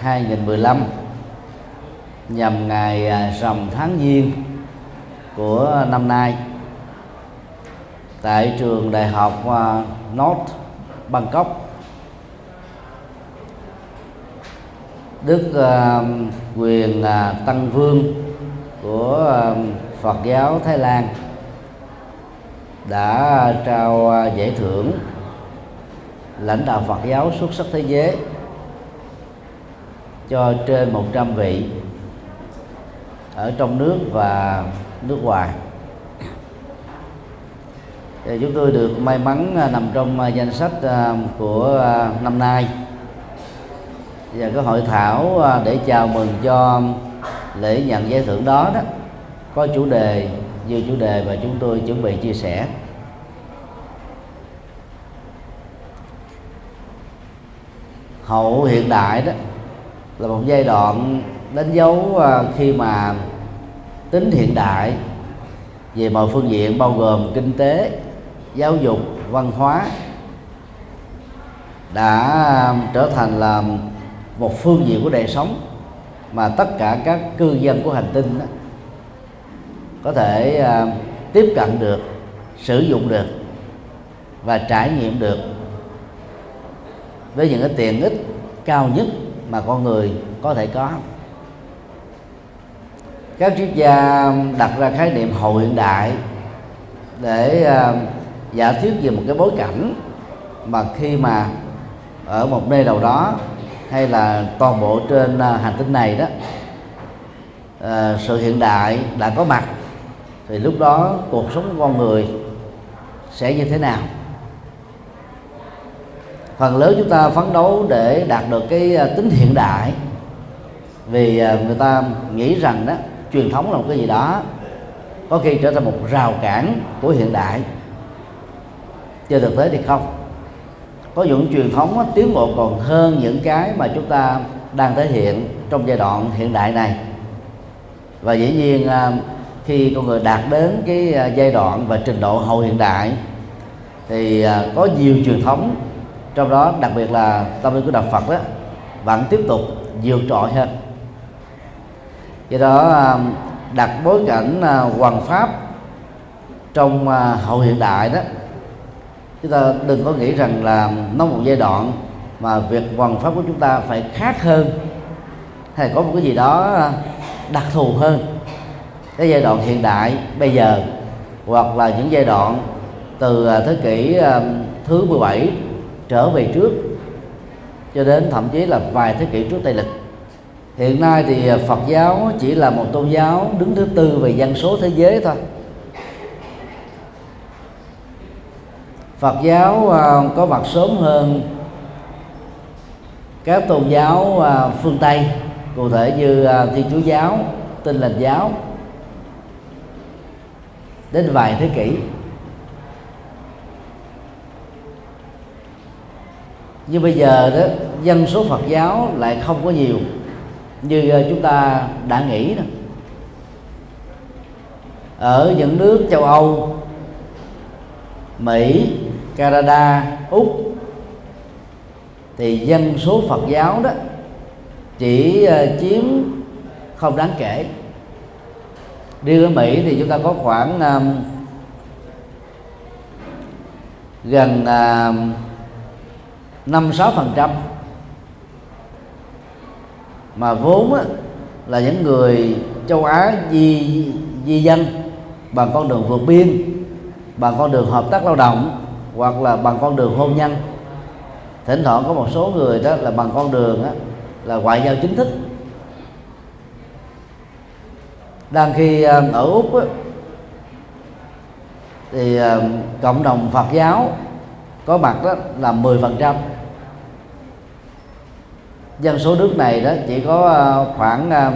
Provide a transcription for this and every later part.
2015 nhằm ngày à, rằm tháng giêng của năm nay, tại trường đại học à, North Bangkok. Đức à, quyền Tăng Vương của Phật giáo Thái Lan đã trao giải thưởng lãnh đạo Phật giáo xuất sắc thế giới cho trên 100 vị ở trong nước và nước ngoài. Thì chúng tôi được may mắn à, nằm trong à, danh sách à, của năm nay. Và cái hội thảo để chào mừng cho lễ nhận giải thưởng đó đó, có chủ đề như chủ đề và chúng tôi chuẩn bị chia sẻ. Hậu hiện đại đó là một giai đoạn đánh dấu ờ, khi mà tính hiện đại về mọi phương diện bao gồm kinh tế giáo dục văn hóa đã ờ, trở thành là một phương diện của đời sống mà tất cả các cư dân của hành tinh đó, có thể ờ, tiếp cận được sử dụng được và trải nghiệm được với những cái tiện ích cao nhất mà con người có thể có. Các triết gia đặt ra khái niệm hậu hiện đại để uh, giả thuyết về một cái bối cảnh mà khi mà ở một nơi nào đó hay là toàn bộ trên ờ, hành tinh này đó ờ, sự hiện đại đã có mặt thì lúc đó cuộc sống của con người sẽ như thế nào? Phần lớn chúng ta phấn đấu để đạt được cái à, tính hiện đại. Vì à, người ta nghĩ rằng đó, truyền thống là một cái gì đó, có khi trở thành một rào cản của hiện đại. Trên thực tế thì không. Có những truyền thống tiến bộ còn hơn những cái mà chúng ta đang thể hiện trong giai đoạn hiện đại này. Và dĩ nhiên à, khi con người đạt đến cái giai đoạn và trình độ hậu hiện đại, thì có nhiều truyền thống trong đó, đặc biệt là tâm linh của đạo Phật đó vẫn tiếp tục vượt trội hơn. Do đó à, đặt bối cảnh à, hoàng pháp trong à, hậu hiện đại đó, chúng ta đừng có nghĩ rằng là nó một giai đoạn mà việc hoàn pháp của chúng ta phải khác hơn hay có một cái gì đó đặc thù hơn cái giai đoạn hiện đại bây giờ hoặc là những giai đoạn từ thế kỷ thứ 17 trở về trước cho đến thậm chí là vài thế kỷ trước Tây lịch. Hiện nay thì Phật giáo chỉ là một tôn giáo đứng thứ tư về dân số thế giới thôi. Phật giáo à, có mặt sớm hơn các tôn giáo à, phương Tây cụ thể như à, Thiên Chúa giáo, Tin lành giáo đến vài thế kỷ. Nhưng bây giờ đó, dân số Phật giáo lại không có nhiều như ờ, chúng ta đã nghĩ đó. ở những nước châu Âu, Mỹ, Canada, úc, thì dân số Phật giáo đó chỉ ờ, chiếm không đáng kể đi ở Mỹ thì chúng ta có khoảng gần năm sáu phần trăm. Mà vốn á, là những người châu Á di di dân bằng con đường vượt biên bằng con đường hợp tác lao động hoặc là bằng con đường hôn nhân. Thỉnh thoảng có một số người đó là bằng con đường đó, là ngoại giao chính thức. Đang khi à, ở úc á, thì à, cộng đồng phật giáo có mặt đó là 10 phần trăm. Dân số nước này đó chỉ có ờ, khoảng ờ,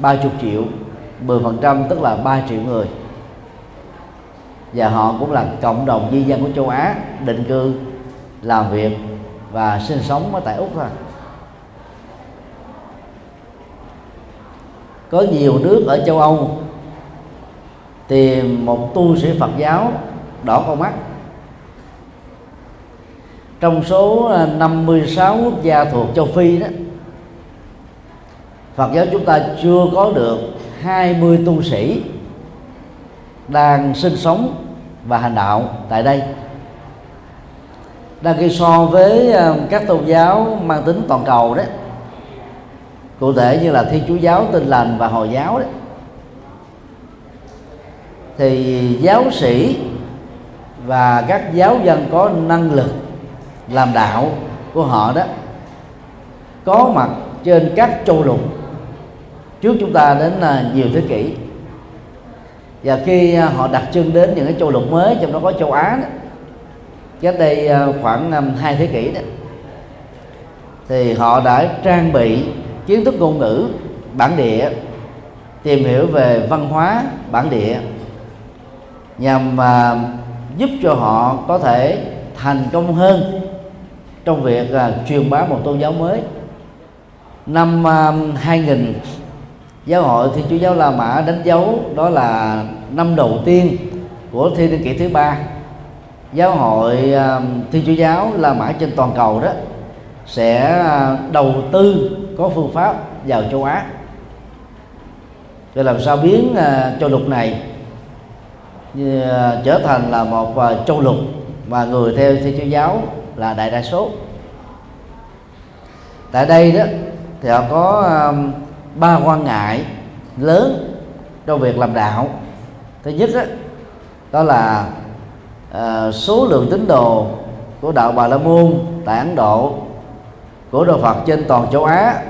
ba chục triệu 10 phần trăm tức là 3 triệu người. Và họ cũng là cộng đồng di dân của châu Á định cư, làm việc và sinh sống ở tại Úc thôi. Có nhiều nước ở châu Âu tìm một tu sĩ Phật giáo đỏ con mắt trong số à, 56 quốc gia thuộc châu Phi đó, Phật giáo chúng ta chưa có được 20 tu sĩ đang sinh sống và hành đạo tại đây. Đang khi so với à, các tôn giáo mang tính toàn cầu đấy cụ thể như là thiên chúa giáo, tin lành và hồi giáo đấy thì giáo sĩ và các giáo dân có năng lực làm đạo của họ đó. Có mặt trên các châu lục. Trước chúng ta đến à, nhiều thế kỷ. Và khi à, họ đặt chân đến những cái châu lục mới trong đó có châu Á đó, cách đây à, khoảng hai thế kỷ đó thì họ đã trang bị kiến thức ngôn ngữ bản địa tìm hiểu về văn hóa bản địa nhằm mà giúp cho họ có thể thành công hơn trong việc uh, truyền bá một tôn giáo mới. Năm à, uh, 2000 giáo hội thiên chúa giáo la mã đánh dấu đó là năm đầu tiên của thiên niên kỷ thứ ba. Giáo hội uh, thiên chúa giáo la mã trên toàn cầu đó sẽ uh, đầu tư có phương pháp vào châu á. Để làm sao biến uh, châu lục này như, uh, trở thành là một uh, châu lục và người theo thiên chúa giáo là đại đa số. Tại đây đó thì họ có um, ba quan ngại lớn trong việc làm đạo. Thứ nhất đó, đó là uh, số lượng tín đồ của đạo Bà La Môn tại Ấn Độ của đạo Phật trên toàn châu Á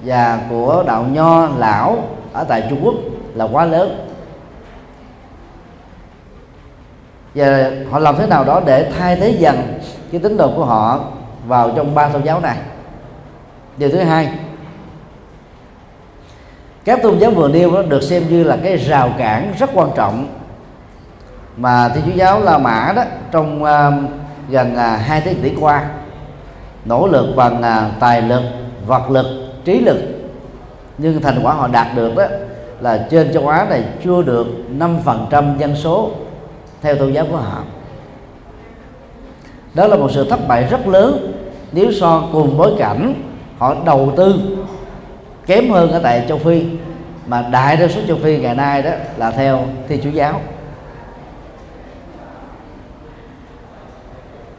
và của đạo Nho lão ở tại Trung Quốc là quá lớn. Và họ làm thế nào đó để thay thế dần cái tín đồ của họ vào trong ba tôn giáo này. Điều thứ hai các tôn giáo vừa nêu đó được xem như là cái rào cản rất quan trọng mà thiên chúa giáo la mã đó trong uh, gần uh, hai thế kỷ qua nỗ lực bằng uh, tài lực vật lực trí lực. Nhưng thành quả họ đạt được đó là trên châu Á này chưa được 5% dân số theo tôn giáo của họ. Đó là một sự thất bại rất lớn nếu so cùng bối cảnh họ đầu tư kém hơn ở tại châu phi, mà đại đa số châu phi ngày nay đó là theo thiên chúa giáo.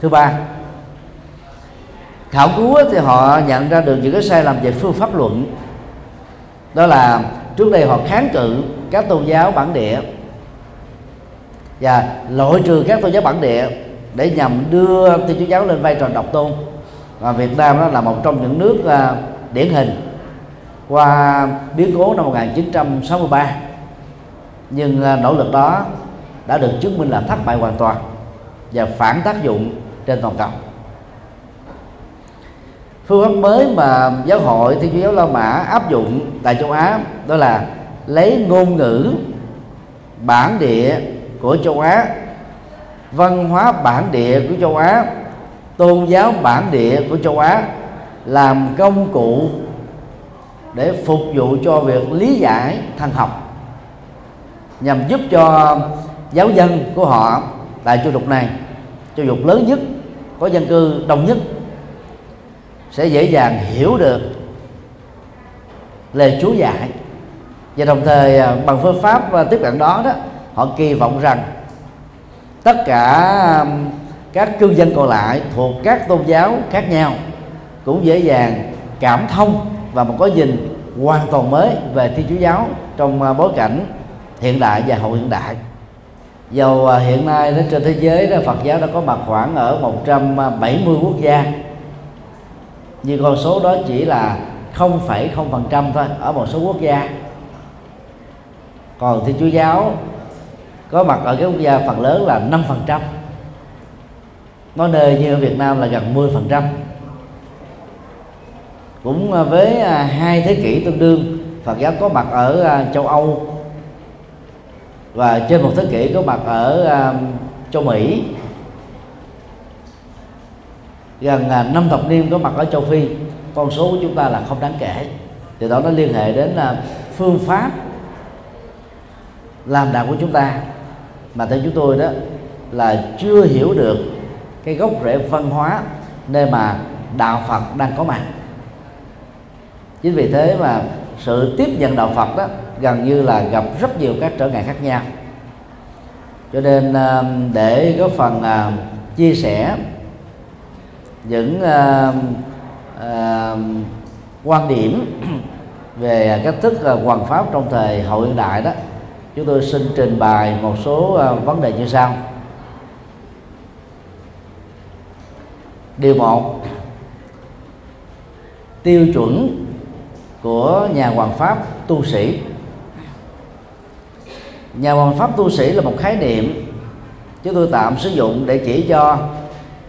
Thứ ba, khảo cứu thì họ nhận ra được những cái sai lầm về phương pháp luận. Đó là trước đây họ kháng cự các tôn giáo bản địa và loại trừ các tôn giáo bản địa để nhằm đưa thiên chúa giáo lên vai trò độc tôn. Và Việt Nam đó là một trong những nước uh, điển hình. Qua biến cố năm 1963 nhưng uh, nỗ lực đó đã được chứng minh là thất bại hoàn toàn và phản tác dụng trên toàn cầu. Phương pháp mới mà giáo hội thiên chúa giáo la mã áp dụng tại châu á đó là lấy ngôn ngữ bản địa của châu á. Văn hóa bản địa của châu á, tôn giáo bản địa của châu á làm công cụ để phục vụ cho việc lý giải thần học, nhằm giúp cho giáo dân của họ, tại châu lục này, châu lục lớn nhất, có dân cư đông nhất, sẽ dễ dàng hiểu được lời Chúa dạy. Và đồng thời à, bằng phương pháp à, tiếp cận đó đó họ kỳ vọng rằng tất cả um, các cư dân còn lại thuộc các tôn giáo khác nhau cũng dễ dàng cảm thông và một cái nhìn hoàn toàn mới về thiên chúa giáo trong uh, bối cảnh hiện đại và hậu hiện đại. Dầu uh, hiện nay đó trên thế giới đó Phật giáo đã có mặt khoảng ở 170 uh, quốc gia. Nhưng con số đó chỉ là 0,0% thôi ở một số quốc gia. Còn thiên chúa giáo có mặt ở các quốc gia phần lớn là 5% có nơi như ở Việt Nam là gần 10% cũng à, với à, hai thế kỷ tương đương, Phật giáo có mặt ở à, châu Âu. Và trên một thế kỷ có mặt ở châu Mỹ. Gần năm thập niên có mặt ở châu Phi. Con số của chúng ta là không đáng kể. Thì đó nó liên hệ đến phương pháp làm đạo của chúng ta mà theo chúng tôi đó là chưa hiểu được cái gốc rễ văn hóa nơi mà đạo Phật đang có mặt. Chính vì thế mà sự tiếp nhận đạo Phật đó gần như là gặp rất nhiều các trở ngại khác nhau. Cho nên à, để góp phần à, chia sẻ những à, quan điểm về cách thức hoàn pháp trong thời hậu hiện đại đó chúng tôi xin trình bày một số ờ, vấn đề như sau. Điều một, tiêu chuẩn của nhà hoàng pháp tu sĩ. Nhà hoàng pháp tu sĩ là một khái niệm chúng tôi tạm sử dụng để chỉ cho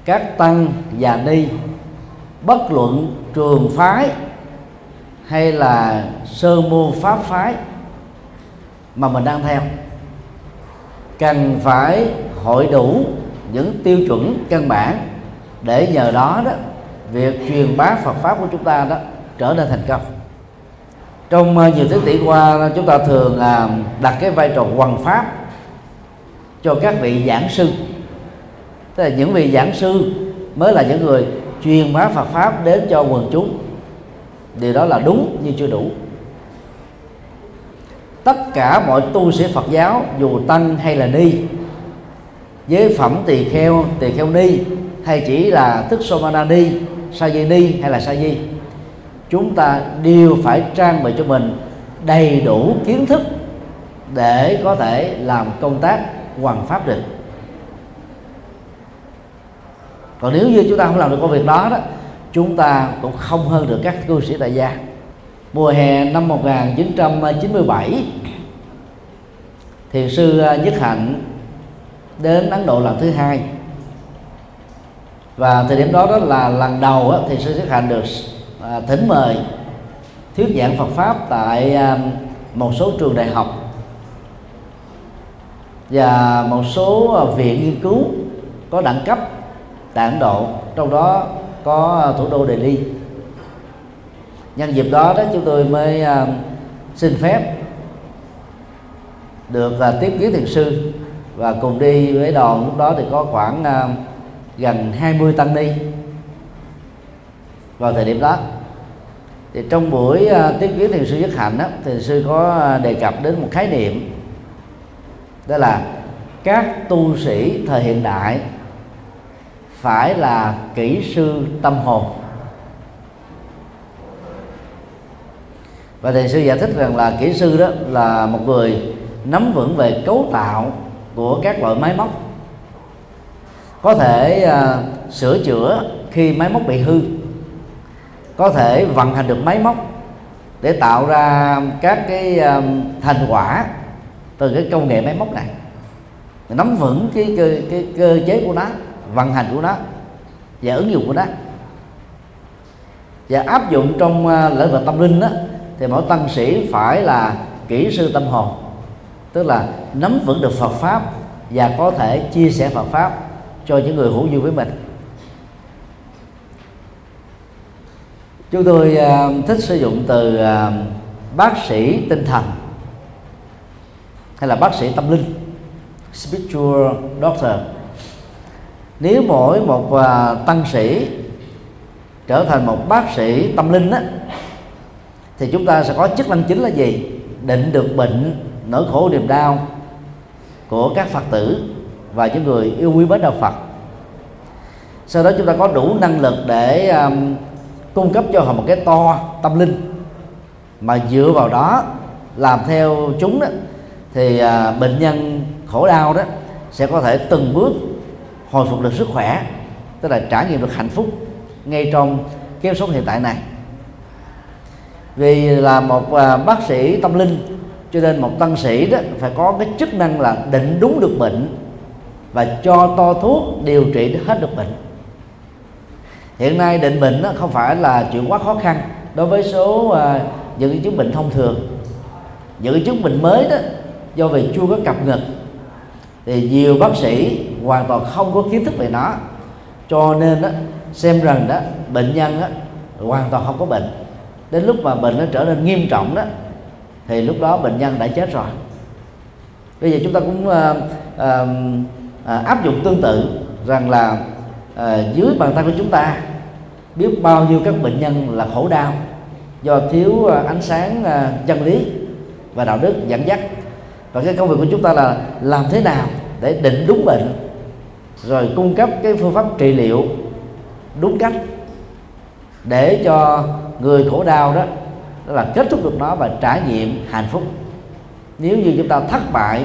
các tăng và ni, bất luận trường phái hay là sơ môn pháp phái mà mình đang theo. Cần phải hội đủ những tiêu chuẩn căn bản để nhờ đó đó, việc truyền bá Phật pháp của chúng ta đó trở nên thành công. Trong ờ, nhiều thế kỷ qua, chúng ta thường ờ, đặt cái vai trò hoàng pháp cho các vị giảng sư. Tức là những vị giảng sư mới là những người truyền bá Phật pháp đến cho quần chúng. Điều đó là đúng nhưng chưa đủ tất cả mọi tu sĩ Phật giáo, dù tăng hay là ni với phẩm tỳ kheo tỳ kheo ni, hay chỉ là thức somanani sa di ni hay là sa di, chúng ta đều phải trang bị cho mình đầy đủ kiến thức để có thể làm công tác hoàn pháp được. Còn nếu như chúng ta không làm được công việc đó đó, chúng ta cũng không hơn được các cư sĩ tại gia mùa hè năm 1997 thiền sư à, Nhất Hạnh đến Ấn Độ lần thứ hai. Và thời điểm đó đó là lần đầu á, thì sư Nhất Hạnh được à, thỉnh mời thuyết giảng Phật pháp tại à, một số trường đại học và một số à, viện nghiên cứu có đẳng cấp tại Ấn Độ trong đó có à, thủ đô Delhi nhân dịp đó đó chúng tôi mới uh, xin phép được uh, tiếp kiến thiền sư. Và cùng đi với đoàn lúc đó thì có khoảng uh, gần 20 tăng ni vào thời điểm đó. Thì trong buổi uh, tiếp kiến thiền sư nhất hạnh đó, thiền sư có đề cập đến một khái niệm đó là các tu sĩ thời hiện đại phải là kỹ sư tâm hồn. Và thầy sư giải thích rằng là kỹ sư đó là một người nắm vững về cấu tạo của các loại máy móc. Có thể uh, sửa chữa khi máy móc bị hư. Có thể vận hành được máy móc để tạo ra các cái uh, thành quả từ cái công nghệ máy móc này. Nắm vững cái cơ, cái cơ chế của nó vận hành của nó và ứng dụng của nó. Và áp dụng trong uh, lĩnh vực tâm linh đó thì mỗi tăng sĩ phải là kỹ sư tâm hồn. Tức là nắm vững được Phật pháp và có thể chia sẻ Phật pháp cho những người hữu duyên với mình. Chúng tôi uh, thích sử dụng từ uh, bác sĩ tinh thần hay là bác sĩ tâm linh spiritual doctor. Nếu mỗi một uh, tăng sĩ trở thành một bác sĩ tâm linh á, thì chúng ta sẽ có chức năng chính là gì? Định được bệnh nỗi khổ niềm đau của các phật tử và những người yêu quý mến đạo phật. Sau đó chúng ta có đủ năng lực để um, cung cấp cho họ một cái to tâm linh. Mà dựa vào đó làm theo chúng đó thì uh, bệnh nhân khổ đau đó sẽ có thể từng bước hồi phục được sức khỏe tức là trải nghiệm được hạnh phúc ngay trong kiếp sống hiện tại này vì là một à, bác sĩ tâm linh cho nên một tăng sĩ đó phải có cái chức năng là định đúng được bệnh và cho to thuốc điều trị hết được bệnh. Hiện nay định bệnh đó không phải là chuyện quá khó khăn đối với số à, những chứng bệnh thông thường. Những chứng bệnh mới đó do vì chưa có cập nhật thì nhiều bác sĩ hoàn toàn không có kiến thức về nó. Cho nên đó xem rằng đó bệnh nhân đó, hoàn toàn không có bệnh đến lúc mà bệnh nó trở nên nghiêm trọng đó thì lúc đó bệnh nhân đã chết rồi. Bây giờ chúng ta cũng uh, uh, áp dụng tương tự rằng là uh, dưới bàn tay của chúng ta biết bao nhiêu các bệnh nhân là khổ đau do thiếu ánh sáng chân lý và đạo đức dẫn dắt. Và cái công việc của chúng ta là làm thế nào để định đúng bệnh rồi cung cấp cái phương pháp trị liệu đúng cách để cho người khổ đau đó đó là kết thúc được nó và trải nghiệm hạnh phúc. Nếu như chúng ta thất bại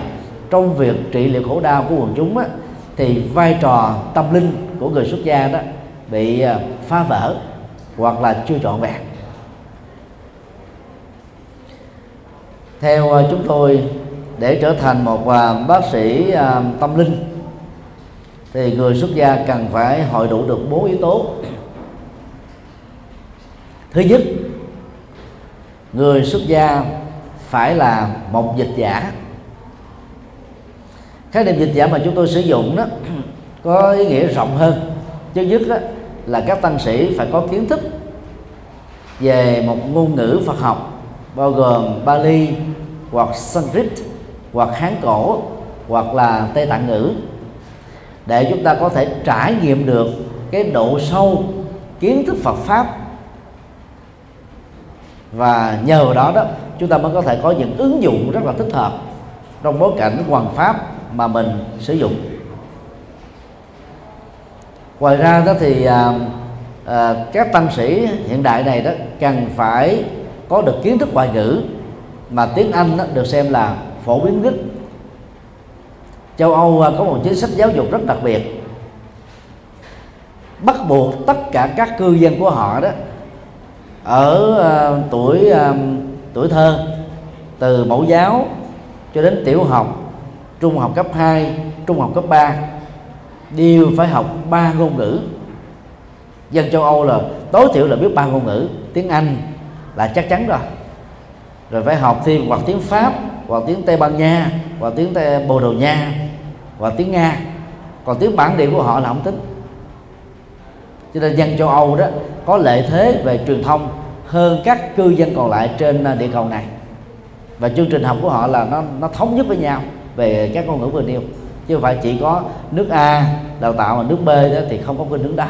trong việc trị liệu khổ đau của quần chúng á, thì vai trò tâm linh của người xuất gia đó bị à, phá vỡ hoặc là chưa trọn vẹn. Theo à, chúng tôi để trở thành một à, bác sĩ tâm linh thì người xuất gia cần phải hội đủ được bốn yếu tố thứ nhất, người xuất gia phải là một dịch giả. Khái niệm dịch giả mà chúng tôi sử dụng đó có ý nghĩa rộng hơn. Chứ nhất đó là các tăng sĩ phải có kiến thức về một ngôn ngữ Phật học, bao gồm Bali hoặc Sanskrit hoặc Hán cổ hoặc là Tây Tạng ngữ, để chúng ta có thể trải nghiệm được cái độ sâu kiến thức Phật pháp và nhờ đó đó chúng ta mới có thể có những ứng dụng rất là thích hợp trong bối cảnh hoàn pháp mà mình sử dụng. Ngoài ra đó thì à, à, các tăng sĩ hiện đại này đó cần phải có được kiến thức ngoại ngữ mà tiếng Anh đó được xem là phổ biến nhất. Châu Âu à, có một chính sách giáo dục rất đặc biệt. Bắt buộc tất cả các cư dân của họ đó ở uh, tuổi uh, tuổi thơ từ mẫu giáo cho đến tiểu học trung học cấp 2 trung học cấp 3 đều phải học ba ngôn ngữ. Dân châu Âu là tối thiểu là biết ba ngôn ngữ tiếng Anh là chắc chắn rồi. Rồi phải học thêm hoặc tiếng Pháp hoặc tiếng Tây Ban Nha hoặc tiếng Tây Bồ Đào Nha hoặc tiếng Nga. Còn tiếng bản địa của họ là không tính cho nên dân châu Âu đó có lợi thế về truyền thông hơn các cư dân còn lại trên à, địa cầu này. Và chương trình học của họ là nó nó thống nhất với nhau về các ngôn ngữ vừa nêu. Chứ không phải chỉ có nước A đào tạo mà nước B đó thì không có khuynh hướng đó.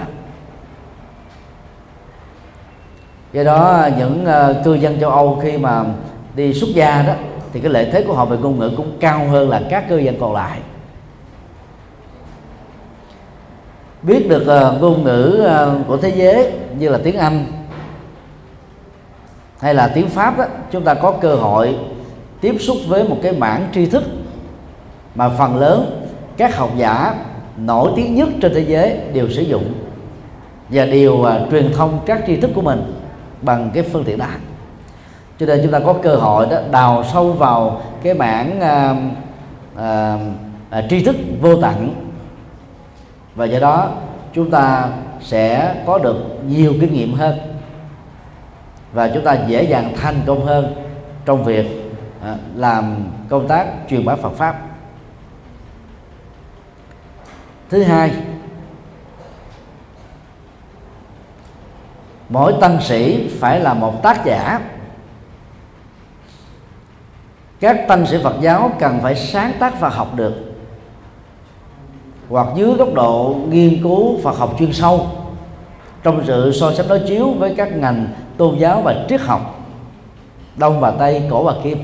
Do đó à, những uh, cư dân châu Âu khi mà đi xuất gia đó thì cái lợi thế của họ về ngôn ngữ cũng cao hơn là các cư dân còn lại. Biết được uh, ngôn ngữ uh, của thế giới như là tiếng Anh hay là tiếng Pháp đó, chúng ta có cơ hội tiếp xúc với một cái mảng tri thức mà phần lớn các học giả nổi tiếng nhất trên thế giới đều sử dụng và đều uh, truyền thông các tri thức của mình bằng cái phương tiện đó. Cho nên chúng ta có cơ hội đó đào sâu vào cái mảng uh, uh, uh, tri thức vô tận và do đó, chúng ta sẽ có được nhiều kinh nghiệm hơn. Và chúng ta dễ dàng thành công hơn trong việc à, làm công tác truyền bá Phật pháp. Thứ hai, mỗi tăng sĩ phải là một tác giả. Các tăng sĩ Phật giáo cần phải sáng tác và học được hoặc dưới góc độ nghiên cứu Phật học chuyên sâu. Trong sự so sánh đối chiếu với các ngành tôn giáo và triết học, đông và tây, cổ và kim,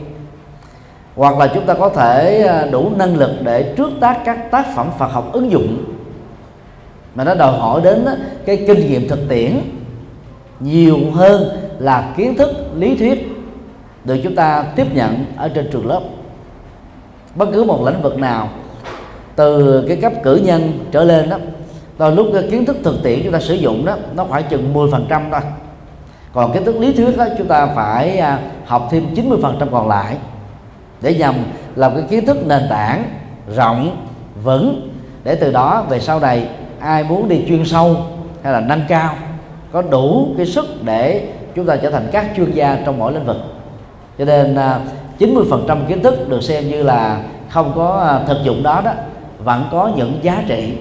hoặc là chúng ta có thể à, đủ năng lực để trước tác các tác phẩm Phật học ứng dụng, mà nó đòi hỏi đến cái kinh nghiệm thực tiễn nhiều hơn là kiến thức, lý thuyết được chúng ta tiếp nhận ở trên trường lớp. Bất cứ một lĩnh vực nào từ cái cấp cử nhân trở lên đó đôi lúc cái kiến thức thực tiễn chúng ta sử dụng đó, nó khoảng chừng 10% thôi. Còn kiến thức lý thuyết đó, chúng ta phải à, học thêm 90% còn lại để nhằm làm cái kiến thức nền tảng rộng, vững để từ đó về sau này ai muốn đi chuyên sâu hay là nâng cao có đủ cái sức để chúng ta trở thành các chuyên gia trong mỗi lĩnh vực. Cho nên à, 90% kiến thức được xem như là không có à, thực dụng đó đó vẫn có những giá trị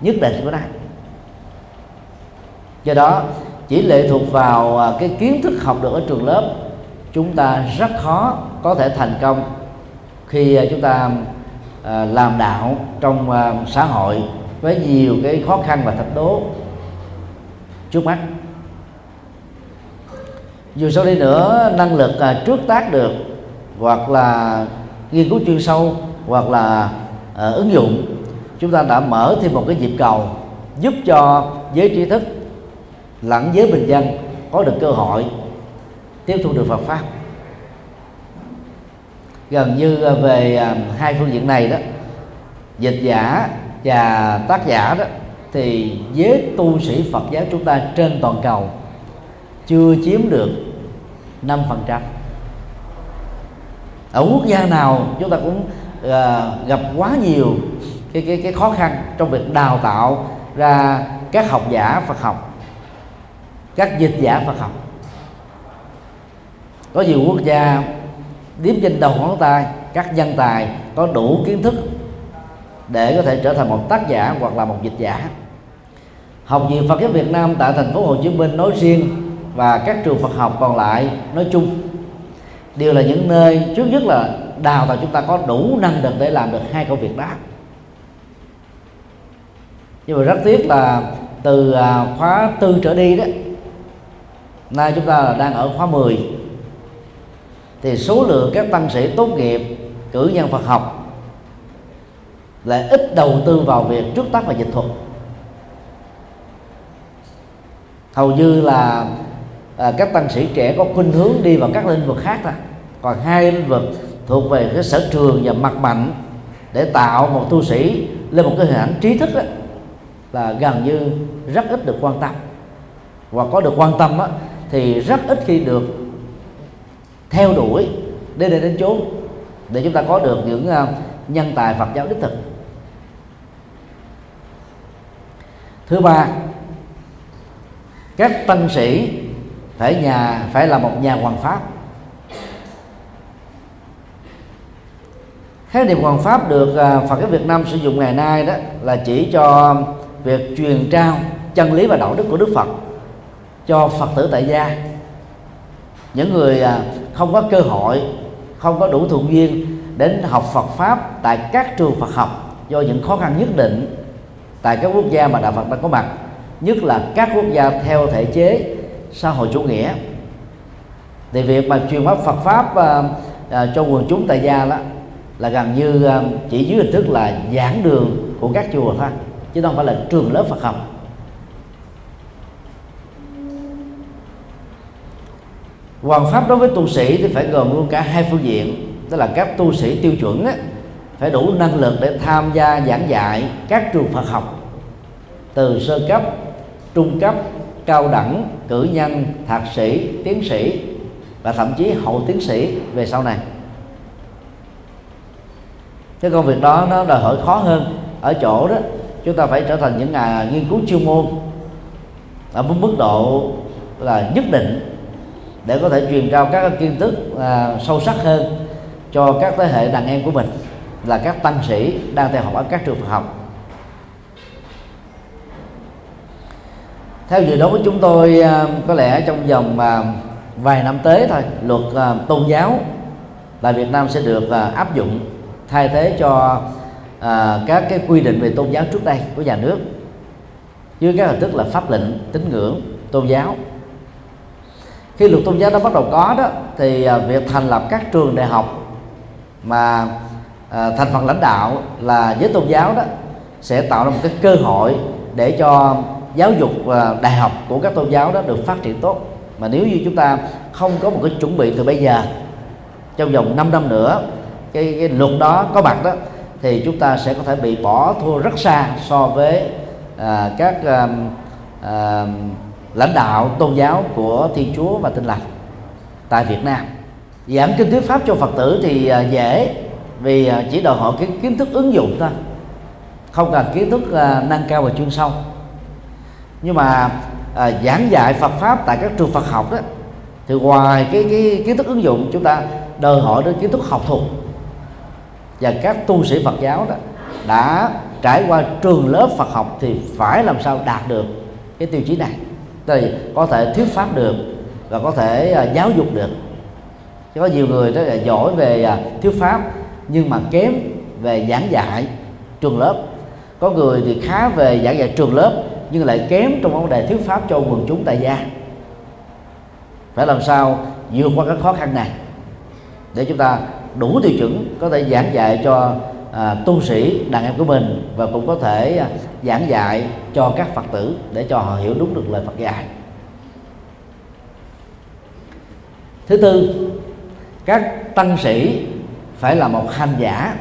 nhất định của nó do đó, chỉ lệ thuộc vào à, cái kiến thức học được ở trường lớp, chúng ta rất khó có thể thành công khi à, chúng ta à, làm đạo trong xã hội với nhiều cái khó khăn và thách đố trước mắt. Dù sau đi nữa, năng lực trước tác được hoặc là nghiên cứu chuyên sâu hoặc là à, ứng dụng. Chúng ta đã mở thêm một cái nhịp cầu giúp cho giới trí thức lẫn giới bình dân có được cơ hội tiếp thu được Phật pháp. Gần như ờ, về ờ, hai phương diện này đó dịch giả và tác giả đó thì giới tu sĩ Phật giáo chúng ta trên toàn cầu chưa chiếm được 5% ở quốc gia nào chúng ta cũng uh, gặp quá nhiều cái, cái cái khó khăn trong việc đào tạo ra các học giả Phật học các dịch giả Phật học. Có nhiều quốc gia điếm trên đầu ngón tay các nhân tài có đủ kiến thức để có thể trở thành một tác giả hoặc là một dịch giả. Học viện Phật giáo Việt Nam tại thành phố Hồ Chí Minh nói riêng và các trường Phật học còn lại nói chung. Đều là những nơi trước nhất là đào tạo chúng ta có đủ năng lực để làm được hai công việc đó. Nhưng mà rất tiếc là từ à, khóa tư trở đi đó nay chúng ta đang ở khóa 10 thì số lượng các tăng sĩ tốt nghiệp cử nhân Phật học lại ít đầu tư vào việc trước tác và dịch thuật. Hầu như là à, các tăng sĩ trẻ có khuynh hướng đi vào các lĩnh vực khác thôi. Còn hai lĩnh vực thuộc về cái sở trường và mặt mạnh để tạo một tu sĩ lên một cái hình ảnh trí thức đó, là gần như rất ít được quan tâm. Và có được quan tâm đó, thì rất ít khi được theo đuổi đến đây đến chốn để chúng ta có được những à, nhân tài Phật giáo đích thực. Thứ ba các tăng sĩ phải nhà phải là một nhà hoàng pháp. Khái niệm hoàng pháp được à, Phật giáo Việt Nam sử dụng ngày nay đó là chỉ cho việc truyền trao chân lý và đạo đức của Đức Phật cho Phật tử tại gia. Những người à, không có cơ hội không có đủ thuận duyên đến học Phật pháp tại các trường Phật học do những khó khăn nhất định tại các quốc gia mà đạo Phật đang có mặt nhất là các quốc gia theo thể chế xã hội chủ nghĩa. Thì việc mà truyền pháp Phật pháp à, à, cho quần chúng tại gia đó là gần như ờ, chỉ dưới hình thức là giảng đường của các chùa thôi chứ không phải là trường lớp Phật học. Hoàn pháp đối với tu sĩ thì phải gồm luôn cả hai phương diện tức là các tu sĩ tiêu chuẩn á, phải đủ năng lực để tham gia giảng dạy các trường Phật học từ sơ cấp trung cấp cao đẳng cử nhân thạc sĩ tiến sĩ và thậm chí hậu tiến sĩ về sau này cái công việc đó nó đòi hỏi khó hơn. Ở chỗ đó chúng ta phải trở thành những nhà nghiên cứu chuyên môn ở một mức độ là nhất định để có thể truyền trao các kiến thức à, sâu sắc hơn cho các thế hệ đàn em của mình là các tăng sĩ đang theo học ở các trường Phật học. Theo dự đoán của chúng tôi à, có lẽ trong vòng à, vài năm tới thôi luật à, tôn giáo tại Việt Nam sẽ được áp dụng thay thế cho à, các cái quy định về tôn giáo trước đây của nhà nước dưới các hình thức là pháp lệnh, tín ngưỡng, tôn giáo. Khi luật tôn giáo nó bắt đầu có đó, thì à, việc thành lập các trường đại học mà à, thành phần lãnh đạo là giới tôn giáo đó sẽ tạo ra một cái cơ hội để cho giáo dục và đại học của các tôn giáo đó được phát triển tốt. Mà nếu như chúng ta không có một cái chuẩn bị từ bây giờ, trong vòng 5 năm nữa cái, cái luật đó có mặt đó thì chúng ta sẽ có thể bị bỏ thua rất xa so với à, các à, à, lãnh đạo tôn giáo của thiên chúa và tin lành tại việt nam. Giảng kinh thuyết pháp cho phật tử thì à, dễ vì à, chỉ đòi hỏi cái kiến thức ứng dụng thôi không cần kiến thức à, nâng cao và chuyên sâu. Nhưng mà à, giảng dạy Phật pháp tại các trường Phật học đó thì ngoài cái cái kiến thức ứng dụng chúng ta đòi hỏi đến kiến thức học thuật và các tu sĩ Phật giáo đó đã trải qua trường lớp Phật học thì phải làm sao đạt được cái tiêu chí này. Thì có thể thuyết pháp được và có thể à, giáo dục được. Chứ có nhiều người đó là giỏi về à, thuyết pháp nhưng mà kém về giảng dạy trường lớp. Có người thì khá về giảng dạy trường lớp nhưng lại kém trong vấn đề thuyết pháp cho quần chúng tại gia. Phải làm sao vượt qua các khó khăn này? Để chúng ta đủ tiêu chuẩn có thể giảng dạy cho à, tu sĩ đàn em của mình và cũng có thể à, giảng dạy cho các phật tử để cho họ hiểu đúng được lời Phật dạy. Thứ tư các tăng sĩ phải là một hành giả.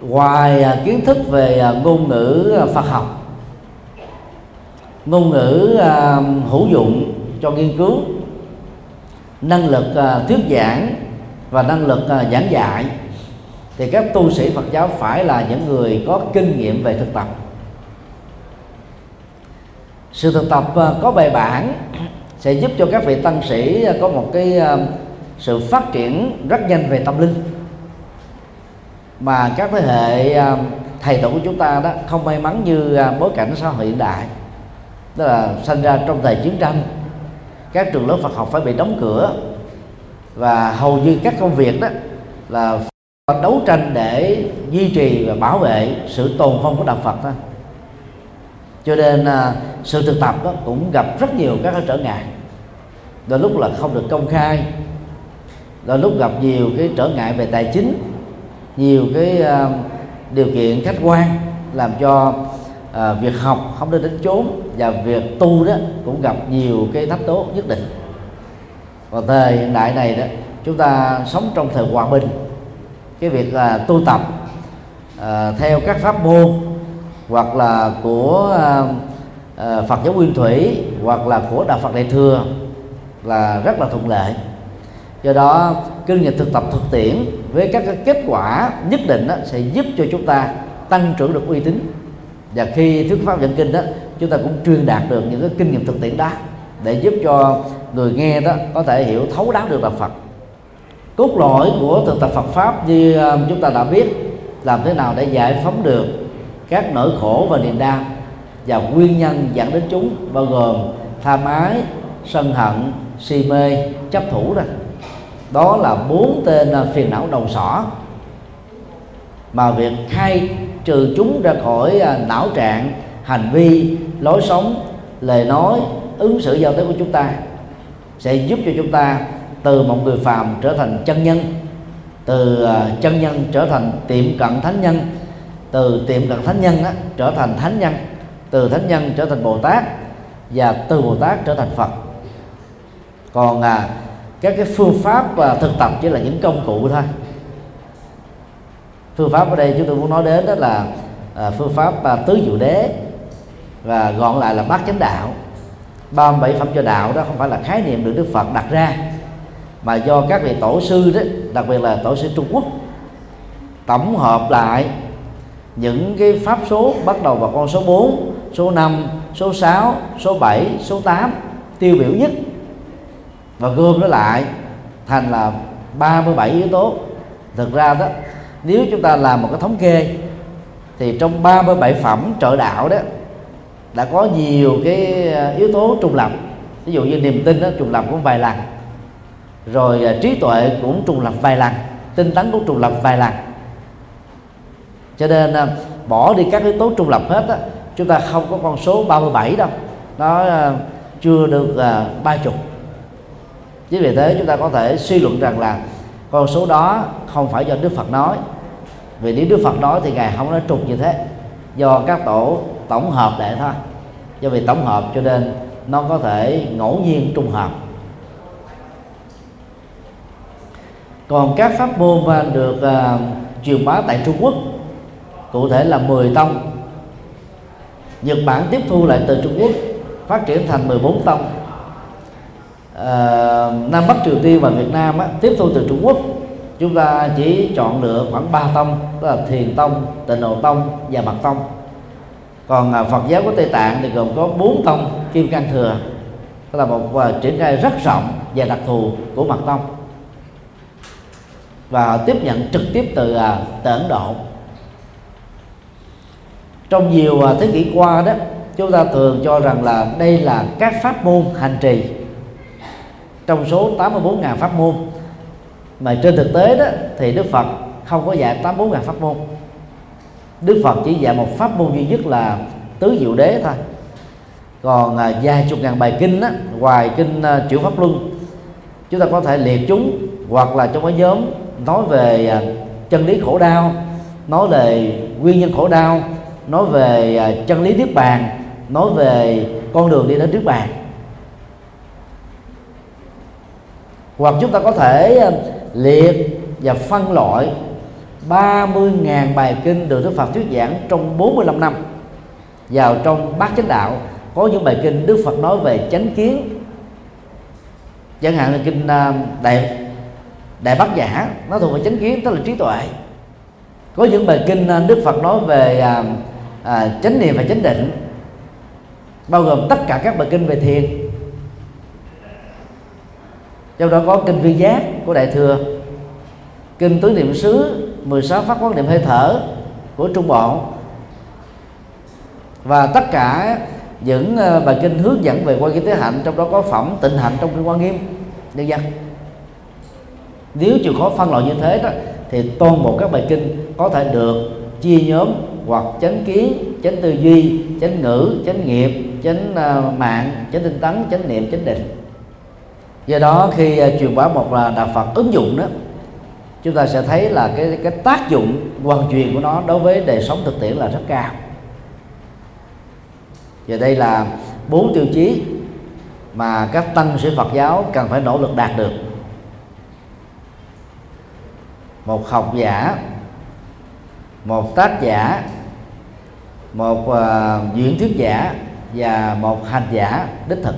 Ngoài à, kiến thức về à, ngôn ngữ à, Phật học ngôn ngữ à, hữu dụng cho nghiên cứu năng lực à, thuyết giảng và năng lực à, giảng dạy. Thì các tu sĩ Phật giáo phải là những người có kinh nghiệm về thực tập. Sự thực tập à, có bài bản sẽ giúp cho các vị tăng sĩ à, có một cái sự phát triển rất nhanh về tâm linh. Mà các thế hệ thầy tổ của chúng ta đó không may mắn như bối cảnh xã hội hiện đại. Tức là sinh ra trong thời chiến tranh, các trường lớp Phật học phải bị đóng cửa và hầu như các công việc đó là đấu tranh để duy trì và bảo vệ sự tồn vong của đạo Phật đó. Cho nên à, sự thực tập đó cũng gặp rất nhiều các trở ngại. Đôi lúc là không được công khai đôi lúc gặp nhiều cái trở ngại về tài chính nhiều cái uh, điều kiện khách quan làm cho uh, việc học không được đến chốn và việc tu đó cũng gặp nhiều cái thách tố nhất định và thời hiện đại này đó chúng ta sống trong thời hòa bình. Cái việc là tu tập uh, theo các pháp môn hoặc là của uh, Phật giáo Nguyên Thủy hoặc là của Đạo Phật Đại thừa là rất là thuận lợi. Do đó kinh nghiệm thực tập thực tiễn với các kết quả nhất định đó, sẽ giúp cho chúng ta tăng trưởng được uy tín. Và khi thuyết pháp dẫn kinh đó chúng ta cũng truyền đạt được những cái kinh nghiệm thực tiễn đó để giúp cho người nghe đó có thể hiểu, thấu đáo được đạo Phật. Cốt lõi của thực tập Phật pháp như à, chúng ta đã biết, làm thế nào để giải phóng được các nỗi khổ và niềm đau và nguyên nhân dẫn đến chúng, bao gồm tham ái, sân hận, si mê, chấp thủ đó. Đó là bốn tên à, phiền não đầu sỏ mà việc khai trừ chúng ra khỏi à, não trạng, hành vi, lối sống, lời nói, ứng xử giao tiếp của chúng ta sẽ giúp cho chúng ta từ một người phàm trở thành chân nhân từ à, chân nhân trở thành tiệm cận thánh nhân từ tiệm cận thánh nhân á, trở thành thánh nhân từ thánh nhân trở thành bồ tát và từ bồ tát trở thành phật. Còn à, các cái phương pháp và thực tập chỉ là những công cụ thôi. Phương pháp ở đây chúng tôi muốn nói đến đó là à, phương pháp à, tứ diệu đế và gọn lại là bát chánh đạo. 37 phẩm cho đạo đó không phải là khái niệm được Đức Phật đặt ra mà do các vị tổ sư đó đặc biệt là tổ sư Trung Quốc tổng hợp lại những cái pháp số bắt đầu vào con số 4, số 5, số 6, số 7, số 8 tiêu biểu nhất và gom nó lại thành là 37 yếu tố. Thực ra đó nếu chúng ta làm một cái thống kê thì trong 37 phẩm trợ đạo đó đã có nhiều cái à, yếu tố trùng lập. Ví dụ như niềm tin đó trùng lập cũng vài lần. Rồi à, trí tuệ cũng trùng lập vài lần. Tinh tấn cũng trùng lập vài lần. Cho nên à, bỏ đi các yếu tố trùng lập hết á, chúng ta không có con số 37 đâu. Nó chưa được ba chục. Chính vì thế chúng ta có thể suy luận rằng là con số đó không phải do đức phật nói. Vì nếu đức phật nói thì ngài không nói trục như thế. Do các tổ tổng hợp lại thôi do vì tổng hợp cho nên nó có thể ngẫu nhiên trùng hợp. Còn các pháp môn được uh, truyền bá tại Trung Quốc cụ thể là 10 tông. Nhật Bản tiếp thu lại từ Trung Quốc phát triển thành 14 tông. Ờ, Nam Bắc Triều Tiên và Việt Nam á, tiếp thu từ Trung Quốc. Chúng ta chỉ chọn lựa khoảng 3 tông đó là Thiền Tông, Tịnh Độ Tông và Mật Tông còn à, Phật giáo của Tây Tạng thì gồm có bốn tông Kim Cang Thừa đó là một triển khai rất rộng và đặc thù của mặt Tông. Và họ tiếp nhận trực tiếp từ à, từ Ấn Độ. Trong nhiều à, thế kỷ qua đó chúng ta thường cho rằng là đây là các pháp môn hành trì. Trong số 84.000 pháp môn. Mà trên thực tế đó thì Đức Phật không có dạy 84.000 pháp môn. Đức Phật chỉ dạy một pháp môn duy nhất là tứ diệu đế thôi. Còn à, vài chục ngàn bài kinh á, ngoài kinh à, chữ pháp luân. Chúng ta có thể liệt chúng hoặc là trong cái nhóm nói về à, chân lý khổ đau nói về nguyên nhân khổ đau nói về à, chân lý niết bàn nói về con đường đi đến niết bàn. Hoặc chúng ta có thể à, liệt và phân loại 30.000 bài kinh được Đức Phật thuyết giảng trong 45 năm. Vào trong bát chánh đạo có những bài kinh Đức Phật nói về chánh kiến. Chẳng hạn là kinh à, đại đại bát giả nó thuộc về chánh kiến tức là trí tuệ. Có những bài kinh à, đức phật nói về à, à, chánh niệm và chánh định. Bao gồm tất cả các bài kinh về thiền. Trong đó có kinh Vi giác của đại thừa kinh tứ niệm xứ 16 phát quan niệm hơi thở của trung bộ. Và tất cả những ờ, bài kinh hướng dẫn về quan kiến tế hạnh, trong đó có phẩm tịnh hạnh trong kinh quan nghiêm. Nhân dân nếu chịu khó phân loại như thế đó, thì toàn bộ các bài kinh có thể được chia nhóm hoặc chánh kiến chánh tư duy, chánh ngữ, chánh nghiệp, chánh ờ, mạng, chánh tinh tấn, chánh niệm, chánh định. Do đó khi ờ, truyền bá một là đạo phật ứng dụng đó chúng ta sẽ thấy là cái cái tác dụng hoàn truyền của nó đối với đời sống thực tiễn là rất cao. Và đây là bốn tiêu chí mà các tăng sĩ Phật giáo cần phải nỗ lực đạt được. Một học giả một tác giả một uh, diễn thuyết giả và một hành giả đích thực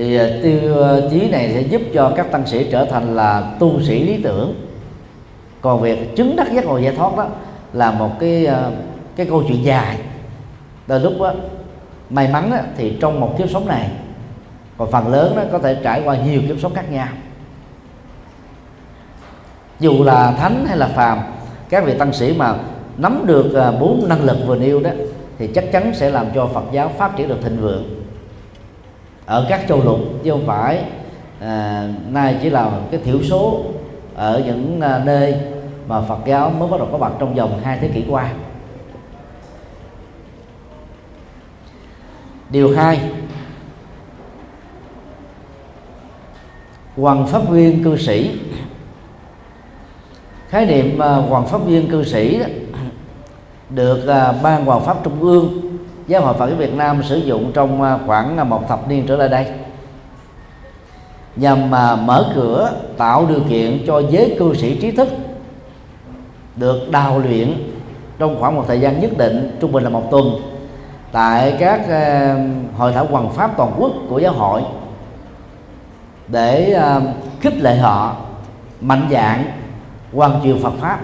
thì à, tiêu à, chí này sẽ giúp cho các tăng sĩ trở thành là tu sĩ lý tưởng. Còn việc chứng đắc giác ngộ giải thoát đó là một cái à, cái câu chuyện dài. Đôi lúc đó, may mắn đó, thì trong một kiếp sống này còn phần lớn đó có thể trải qua nhiều kiếp sống khác nhau. Dù là thánh hay là phàm các vị tăng sĩ mà nắm được bốn năng lực vừa nêu đó thì chắc chắn sẽ làm cho Phật giáo phát triển được thịnh vượng ở các châu lục chứ không phải à, nay chỉ là cái thiểu số ở những à, nơi mà Phật giáo mới bắt đầu có mặt trong vòng hai thế kỷ qua. Điều hai hoàng pháp viên cư sĩ. Khái niệm à, hoàng pháp viên cư sĩ đó, được à, ban hoàng pháp trung ương giáo hội phật giáo việt nam sử dụng trong à, khoảng à, một thập niên trở lại đây. Nhằm mà mở cửa, tạo điều kiện cho giới cư sĩ trí thức được đào luyện trong khoảng một thời gian nhất định, trung bình là một tuần, tại các à, hội thảo hoàng pháp toàn quốc của giáo hội để khích lệ họ mạnh dạng hoàn truyền Phật pháp.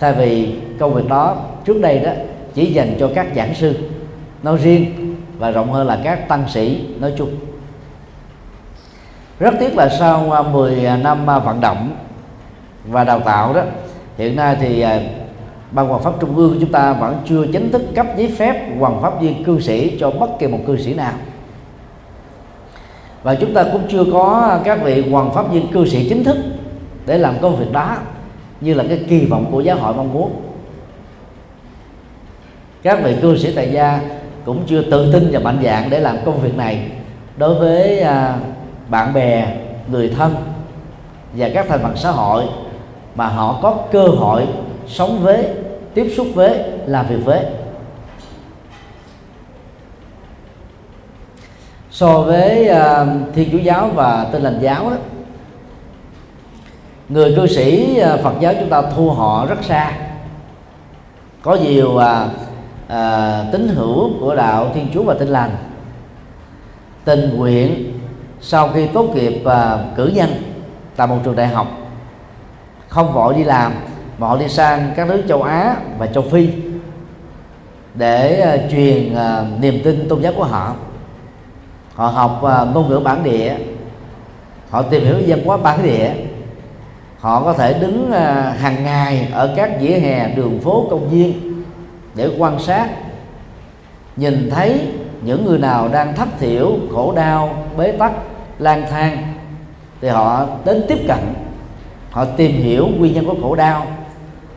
Thay vì công việc đó, trước đây đó chỉ dành cho các giảng sư. Nói riêng và rộng hơn là các tăng sĩ nói chung. Rất tiếc là sau à, 10 à, năm à, vận động và đào tạo đó, hiện nay thì ban hoàng pháp trung ương của chúng ta vẫn chưa chính thức cấp giấy phép hoàng pháp viên cư sĩ cho bất kỳ một cư sĩ nào. Và chúng ta cũng chưa có các vị hoàng pháp viên cư sĩ chính thức để làm công việc đó, như là cái kỳ vọng của giáo hội mong muốn các vị cư sĩ tại gia cũng chưa tự tin và mạnh dạng để làm công việc này. Đối với à, bạn bè người thân và các thành phần xã hội mà họ có cơ hội sống với tiếp xúc với làm việc với. So với uh, thiên chúa giáo và tin lành giáo đó người cư sĩ à, Phật giáo chúng ta thu họ rất xa. Có nhiều à, à, tín hữu của đạo Thiên Chúa và Tin lành. Tình nguyện sau khi tốt nghiệp à, cử nhân tại một trường đại học. Không vội đi làm mà họ đi sang các nước châu Á và châu Phi để à, truyền à, niềm tin tôn giáo của họ. Họ học à, ngôn ngữ bản địa. Họ tìm hiểu văn hóa bản địa. Họ có thể đứng à, hàng ngày ở các vỉa hè đường phố công viên để quan sát, nhìn thấy những người nào đang thất thiểu khổ đau, bế tắc, lang thang, thì họ đến tiếp cận, họ tìm hiểu nguyên nhân của khổ đau,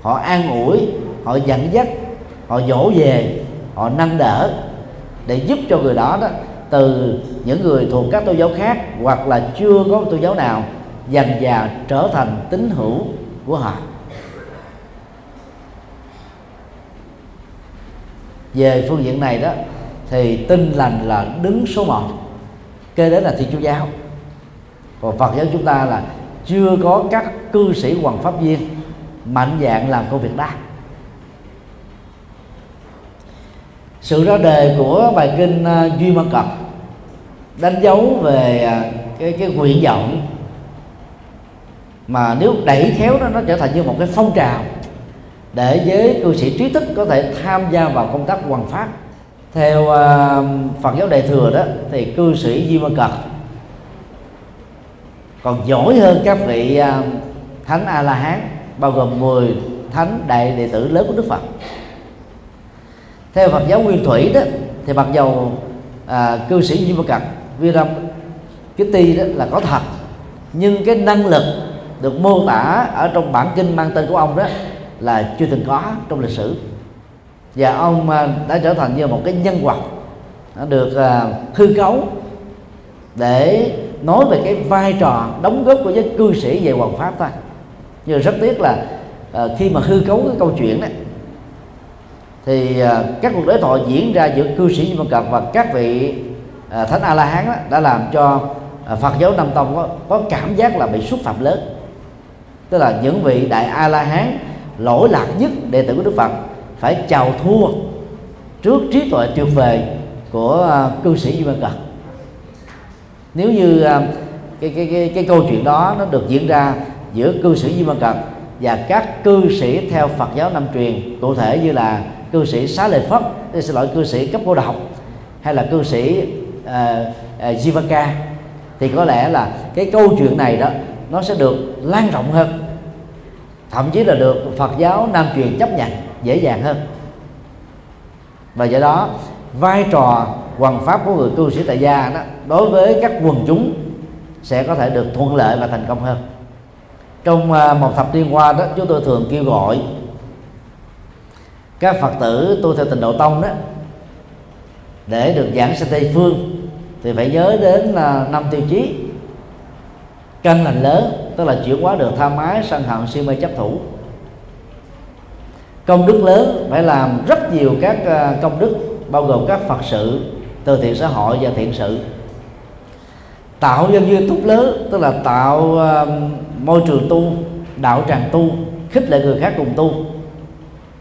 họ an ủi, họ dẫn dắt, họ dỗ về, họ nâng đỡ để giúp cho người đó đó, từ những người thuộc các tôn giáo khác hoặc là chưa có tôn giáo nào dần dà trở thành tín hữu của họ. Về phương diện này đó, thì tin lành là đứng số một. Kế đến là thiên chúa giáo. Còn phật giáo chúng ta là chưa có các cư sĩ hoàng pháp viên mạnh dạng làm công việc đó. Sự ra đề của bài kinh à, duy ma cập đánh dấu về à, cái cái nguyện vọng mà nếu đẩy khéo đó, nó trở thành như một cái phong trào để giới cư sĩ trí thức có thể tham gia vào công tác hoàn pháp theo uh, Phật giáo đại thừa đó thì cư sĩ Di Ma Cật còn giỏi hơn các vị uh, thánh A La Hán bao gồm 10 thánh đại đệ tử lớn của Đức Phật. Theo Phật giáo nguyên thủy đó thì mặc dầu à, cư sĩ Di Ma Cật Viram Kitty đó là có thật nhưng cái năng lực được mô tả ở trong bản kinh mang tên của ông đó là chưa từng có trong lịch sử. Và ông à, đã trở thành như một cái nhân vật à, được à, hư cấu để nói về cái vai trò đóng góp của giới cư sĩ về hoàng pháp thôi. Nhưng rất tiếc là khi mà hư cấu cái câu chuyện đó thì các cuộc đối thoại diễn ra giữa cư sĩ Di Cật và các vị thánh A La Hán đó, đã làm cho Phật giáo Nam Tông có, có cảm giác là bị xúc phạm lớn. Tức là những vị đại A La Hán lỗi lạc nhất đệ tử của Đức Phật. Phải chào thua trước trí tuệ tuyệt vời của à, cư sĩ Duy Văn Cật. Nếu như à, cái, cái, cái, cái câu chuyện đó nó được diễn ra giữa cư sĩ Duy Văn Cật và các cư sĩ theo Phật giáo Nam truyền cụ thể như là cư sĩ Xá Lợi Phất xin lỗi cư sĩ cấp cô độc hay là cư sĩ uh, uh, Jivaka thì có lẽ là cái câu chuyện này đó nó sẽ được lan rộng hơn thậm chí là được Phật giáo Nam truyền chấp nhận dễ dàng hơn. Và do đó, vai trò hoàng pháp của người cư sĩ tại gia đó, đối với các quần chúng sẽ có thể được thuận lợi và thành công hơn. Trong à, một thập niên qua đó, chúng tôi thường kêu gọi các phật tử tu theo tình độ tông đó, để được giảng sanh tây phương, thì phải nhớ đến là năm tiêu chí. Căn lành lớn tức là chuyển hóa được tham ái sân hận si mê chấp thủ. Công đức lớn phải làm rất nhiều các à, công đức bao gồm các phật sự từ thiện xã hội và thiện sự. Tạo nhân duyên túc lớn tức là tạo uh, môi trường tu đạo tràng tu khích lệ người khác cùng tu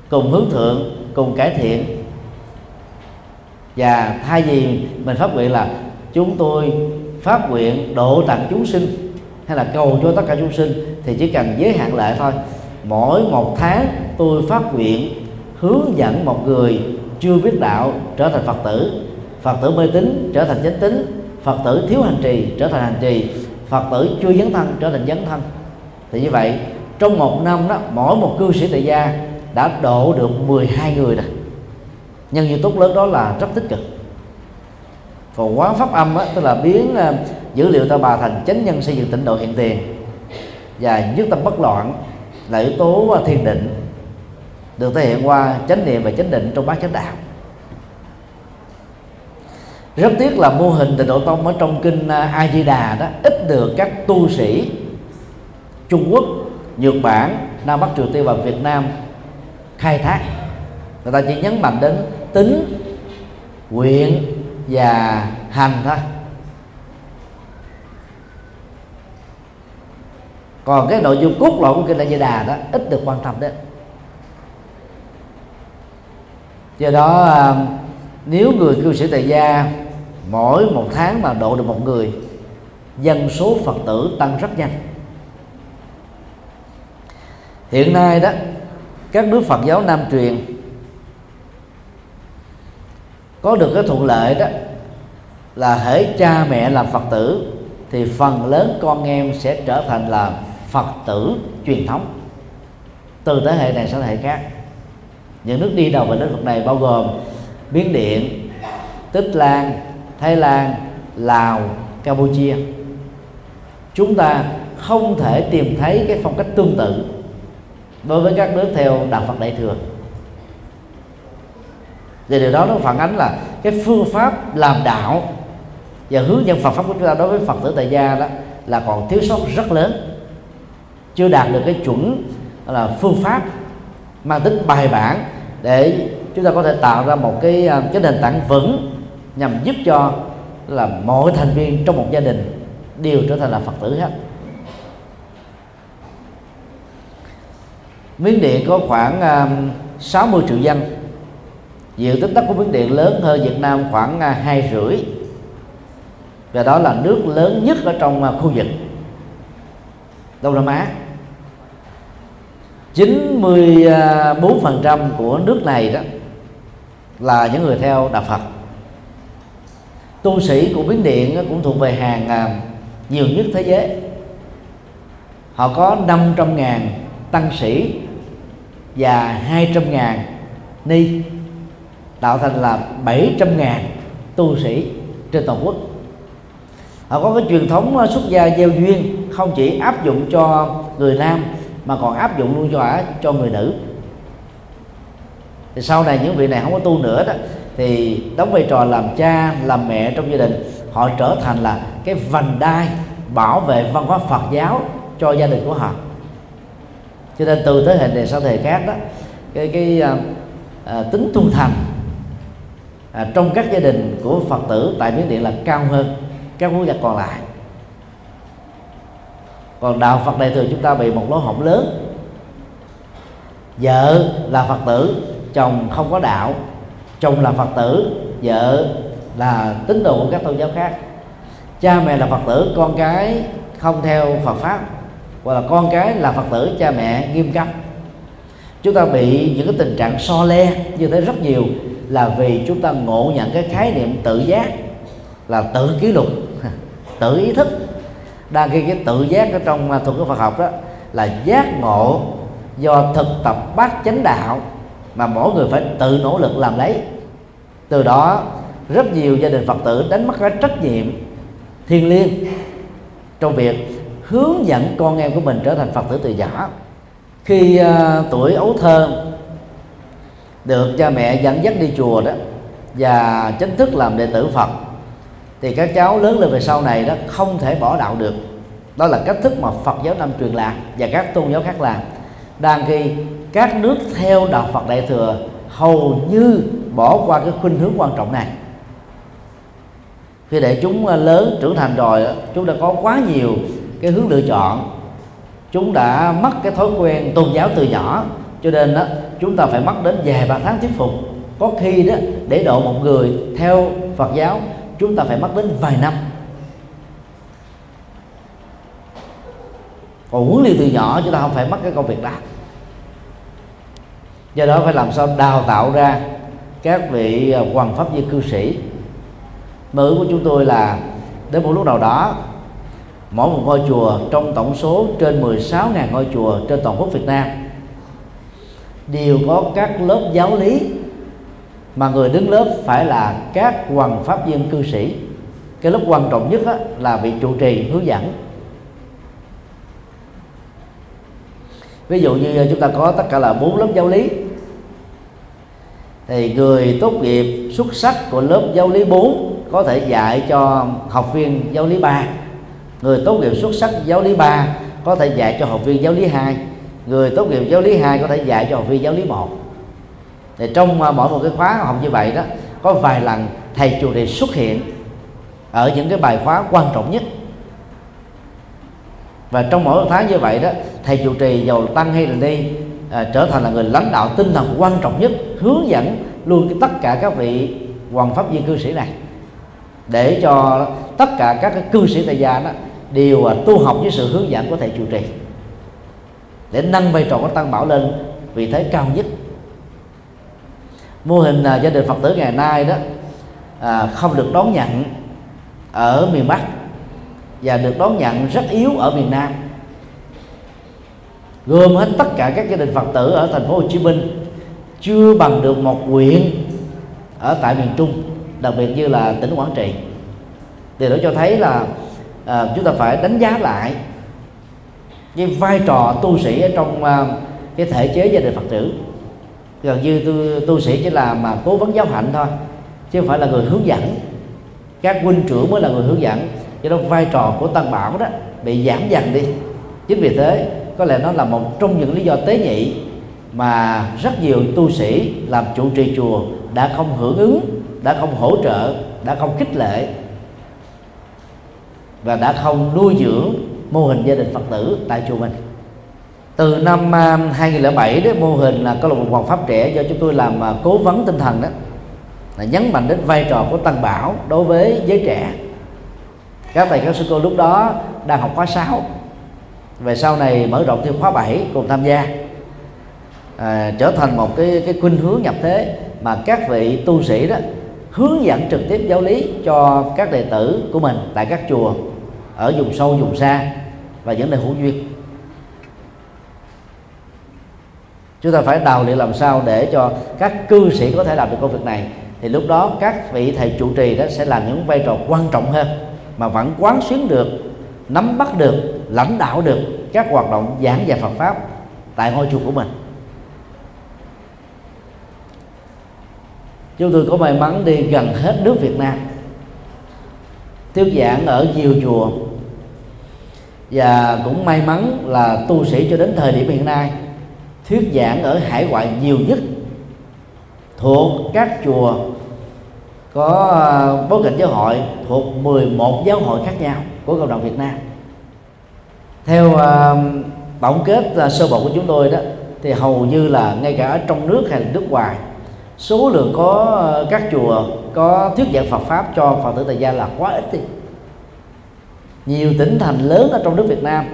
cùng hướng thượng cùng cải thiện. Và thay vì mình phát nguyện là chúng tôi phát nguyện độ tặng chúng sinh hay là cầu cho tất cả chúng sinh thì chỉ cần giới hạn lại thôi. Mỗi một tháng tôi phát nguyện hướng dẫn một người chưa biết đạo trở thành phật tử. Phật tử mê tín trở thành chánh tín. Phật tử thiếu hành trì trở thành hành trì. Phật tử chưa dấn thân trở thành dấn thân. Thì như vậy trong một năm đó mỗi một cư sĩ tại gia đã độ được 12 người rồi. Nhân duyên tốt lớn đó là rất tích cực. Còn quán pháp âm á, tức là biến à, dữ liệu ta bà thành chánh nhân xây dựng tịnh độ hiện tiền. Và nhất tâm bất loạn là yếu tố à, thiên định được thể hiện qua chánh niệm và chánh định trong bát chánh đạo. Rất tiếc là mô hình tịnh độ tông ở trong kinh à, a di đà đó ít được các tu sĩ trung quốc, nhật bản, nam bắc triều tiên và việt nam khai thác. Người ta chỉ nhấn mạnh đến tính, nguyện và hành thôi. Còn cái nội dung cốt lõi của kinh A Di Đà đó, ít được quan tâm đến. Do đó à, nếu người cư sĩ tại gia mỗi một tháng mà độ được một người, dân số phật tử tăng rất nhanh. Hiện nay đó, các nước phật giáo nam truyền có được cái thuận lợi đó là hễ cha mẹ làm phật tử thì phần lớn con em sẽ trở thành là phật tử truyền thống. Từ thế hệ này sang thế hệ khác. Những nước đi đầu về lĩnh vực này bao gồm biến điện, tích lan, thái lan, lào, campuchia. Chúng ta không thể tìm thấy cái phong cách tương tự đối với các nước theo đạo phật đại thừa. Và điều đó nó phản ánh là cái phương pháp làm đạo và hướng dẫn Phật pháp của chúng ta đối với Phật tử tại gia đó là còn thiếu sót rất lớn chưa đạt được cái chuẩn là phương pháp mang tính bài bản để chúng ta có thể tạo ra một cái à, cái nền tảng vững nhằm giúp cho là mọi thành viên trong một gia đình đều trở thành là Phật tử hết. Miến Điện có khoảng à, 60 triệu dân. Diện tích đất của Miến Điện lớn hơn Việt Nam khoảng à, hai rưỡi. Và đó là nước lớn nhất ở trong khu vực Đông Nam Á. 94% của nước này đó là những người theo đạo Phật. Tu sĩ của Biến Điện cũng thuộc về hàng à, nhiều nhất thế giới. Họ có 500.000 tăng sĩ và 200.000 ni. Tạo thành là 700.000 tu sĩ trên toàn quốc. Họ có cái truyền thống à, xuất gia gieo duyên, không chỉ áp dụng cho người nam mà còn áp dụng luôn cho cho người nữ. Thì sau này những vị này không có tu nữa đó thì đóng vai trò làm cha làm mẹ trong gia đình họ trở thành là cái vành đai bảo vệ văn hóa Phật giáo cho gia đình của họ. Cho nên từ thế hệ này sang thế hệ khác đó cái cái à, à, tính trung thành à, trong các gia đình của Phật tử tại Miến Điện là cao hơn các quốc gia còn lại còn đạo Phật đại thừa chúng ta bị một lỗ hổng lớn. Vợ là Phật tử, chồng không có đạo. Chồng là Phật tử, vợ là tín đồ của các tôn giáo khác. Cha mẹ là Phật tử, con cái không theo Phật pháp. Hoặc là con cái là Phật tử, cha mẹ nghiêm cấm chúng ta bị những cái tình trạng so le như thế rất nhiều là vì chúng ta ngộ nhận cái khái niệm tự giác, là tự kỷ luật, tự ý thức đang khi cái tự giác ở trong à, thuật ngữ Phật học đó là giác ngộ do thực tập bát chánh đạo mà mỗi người phải tự nỗ lực làm lấy. Từ đó rất nhiều gia đình Phật tử đánh mất cái trách nhiệm thiêng liêng trong việc hướng dẫn con em của mình trở thành Phật tử từ nhỏ. Khi uh, tuổi ấu thơ được cha mẹ dẫn dắt đi chùa đó và chính thức làm đệ tử Phật thì các cháu lớn lên về sau này đó không thể bỏ đạo được. Đó là cách thức mà Phật giáo Nam truyền lạc và các tôn giáo khác làm. Đang khi các nước theo đạo Phật Đại thừa hầu như bỏ qua cái khuynh hướng quan trọng này. Khi để chúng lớn trưởng thành rồi chúng đã có quá nhiều cái hướng lựa chọn. Chúng đã mất cái thói quen tôn giáo từ nhỏ, cho nên đó chúng ta phải mất đến vài ba tháng thuyết phục. Có khi đó, để độ một người theo Phật giáo chúng ta phải mất đến vài năm. Còn huấn luyện từ nhỏ, chúng ta không phải mất cái công việc đó. Do đó phải làm sao đào tạo ra các vị à, hoàng pháp viên cư sĩ. Mơ ước của chúng tôi là đến một lúc nào đó, mỗi một ngôi chùa trong tổng số trên 16.000 ngôi chùa trên toàn quốc Việt Nam đều có các lớp giáo lý mà người đứng lớp phải là các hoàng pháp viên cư sĩ. Cái lớp quan trọng nhất là vị trụ trì, hướng dẫn. Ví dụ như ờ, chúng ta có tất cả là bốn lớp giáo lý. Thì người tốt nghiệp xuất sắc của lớp giáo lý 4 có thể dạy cho học viên giáo lý 3 người tốt nghiệp xuất sắc giáo lý 3 có thể dạy cho học viên giáo lý 2 người tốt nghiệp giáo lý 2 có thể dạy cho học viên giáo lý 1 thì trong à, mỗi một cái khóa học như vậy đó có vài lần thầy chủ trì xuất hiện ở những cái bài khóa quan trọng nhất. Và trong mỗi một tháng như vậy đó thầy chủ trì giàu tăng hay là đi à, trở thành là người lãnh đạo tinh thần quan trọng nhất hướng dẫn luôn tất cả các vị hoàng pháp viên cư sĩ này. Để cho tất cả các cái cư sĩ tại gia đó đều à, tu học với sự hướng dẫn của thầy chủ trì. Để nâng vai trò của tăng bảo lên vị thế cao nhất mô hình à, gia đình phật tử ngày nay đó à, không được đón nhận ở miền bắc và được đón nhận rất yếu ở miền nam. Gồm hết tất cả các gia đình phật tử ở thành phố hồ chí minh chưa bằng được một huyện ở tại miền trung đặc biệt như là tỉnh quảng trị. Điều đó cho thấy là à, chúng ta phải đánh giá lại cái vai trò tu sĩ ở trong à, cái thể chế gia đình phật tử gần như tu, tu sĩ chỉ là mà cố vấn giáo hạnh thôi chứ không phải là người hướng dẫn. Các huynh trưởng mới là người hướng dẫn. Cho đó vai trò của tăng bảo đó bị giảm dần đi. Chính vì thế có lẽ nó là một trong những lý do tế nhị mà rất nhiều tu sĩ làm chủ trì chùa đã không hưởng ứng đã không hỗ trợ đã không khích lệ và đã không nuôi dưỡng mô hình gia đình phật tử tại chùa mình từ năm à, 2007 đó mô hình là câu lạc bộ hoàng pháp trẻ do chúng tôi làm à, cố vấn tinh thần đó. Là nhấn mạnh đến vai trò của tăng bảo đối với giới trẻ. Các thầy các sư cô lúc đó đang học khóa 6 về sau này mở rộng thêm khóa 7 cùng tham gia. À, trở thành một cái cái khuynh hướng nhập thế mà các vị tu sĩ đó hướng dẫn trực tiếp giáo lý cho các đệ tử của mình tại các chùa ở vùng sâu vùng xa và những nơi hữu duyên. Chúng ta phải đào luyện làm sao để cho các cư sĩ có thể làm được công việc này. Thì lúc đó các vị thầy trụ trì đó sẽ làm những vai trò quan trọng hơn, mà vẫn quán xuyến được, nắm bắt được, lãnh đạo được các hoạt động giảng dạy Phật pháp tại ngôi chùa của mình. Chúng tôi có may mắn đi gần hết nước Việt Nam, thuyết giảng ở nhiều chùa. Và cũng may mắn là tu sĩ cho đến thời điểm hiện nay thuyết giảng ở hải ngoại nhiều nhất thuộc các chùa có ờ, bối cảnh giáo hội thuộc 11 giáo hội khác nhau của cộng đồng Việt Nam. Theo uh, tổng kết uh, sơ bộ của chúng tôi đó thì hầu như là ngay cả ở trong nước hay là nước ngoài số lượng có uh, các chùa có thuyết giảng Phật pháp cho Phật tử tại gia là quá ít đi. Nhiều tỉnh thành lớn ở trong nước Việt Nam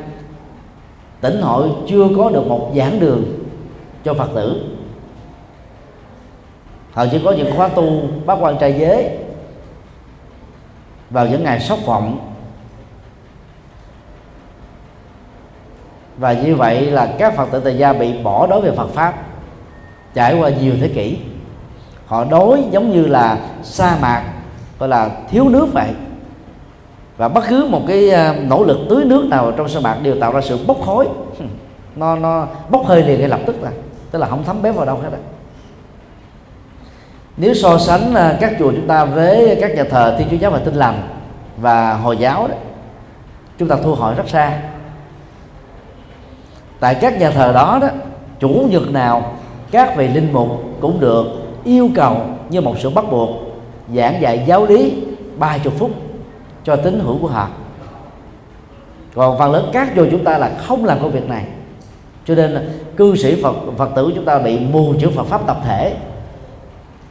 tỉnh hội chưa có được một giảng đường cho Phật tử. Họ chỉ có những khóa tu bác quan trai giới vào những ngày sốc vọng. Và như vậy là các phật tử tại gia bị bỏ đối về phật pháp, trải qua nhiều thế kỷ. Họ đối giống như là sa mạc, gọi là thiếu nước vậy. Và bất cứ một cái ờ, nỗ lực tưới nước nào trong sa mạc đều tạo ra sự bốc khói. Nó nó bốc hơi liền ngay lập tức là tức là không thấm bếp vào đâu hết đó nếu so sánh à, các chùa chúng ta với các nhà thờ thiên chúa giáo và Tin lành và hồi giáo đó, chúng ta thu hồi rất xa. Tại các nhà thờ đó đó, chủ nhật nào các vị linh mục cũng được yêu cầu như một sự bắt buộc, giảng dạy giáo lý ba chục phút cho tín hữu của họ. Còn phần lớn các chùa chúng ta là không làm công việc này cho nên cư sĩ phật phật tử chúng ta bị mù chữ phật pháp tập thể,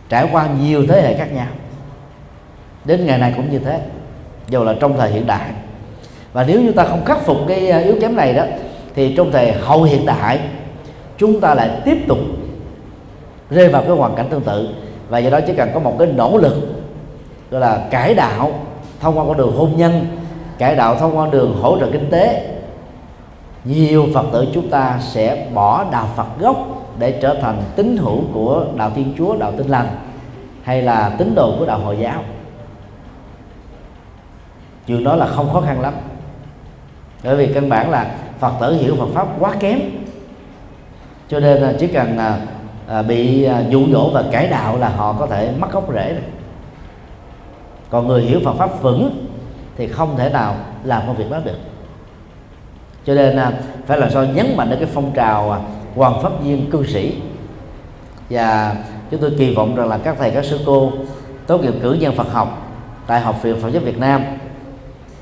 trải qua nhiều thế hệ khác nhau. Đến ngày này cũng như thế, dù là trong thời hiện đại. Và nếu chúng ta không khắc phục cái ờ, yếu kém này đó, thì trong thời hậu hiện đại, chúng ta lại tiếp tục rơi vào cái hoàn cảnh tương tự. Và do đó chỉ cần có một cái nỗ lực, gọi là cải đạo thông qua con đường hôn nhân, cải đạo thông qua đường hỗ trợ kinh tế nhiều phật tử chúng ta sẽ bỏ đạo phật gốc để trở thành tín hữu của đạo thiên chúa đạo tinh lành hay là tín đồ của đạo hồi giáo. Chuyện đó là không khó khăn lắm. Bởi vì căn bản là phật tử hiểu phật pháp quá kém. Cho nên à, chỉ cần à, à bị à, dụ dỗ và cải đạo là họ có thể mất gốc rễ rồi còn người hiểu phật pháp vững thì không thể nào làm công việc đó được cho nên à, phải làm sao nhấn mạnh đến cái phong trào à, hoàng pháp viên cư sĩ. Và chúng tôi kỳ vọng rằng là các thầy, các sư cô tốt nghiệp cử nhân Phật học tại học viện Phật giáo Việt Nam,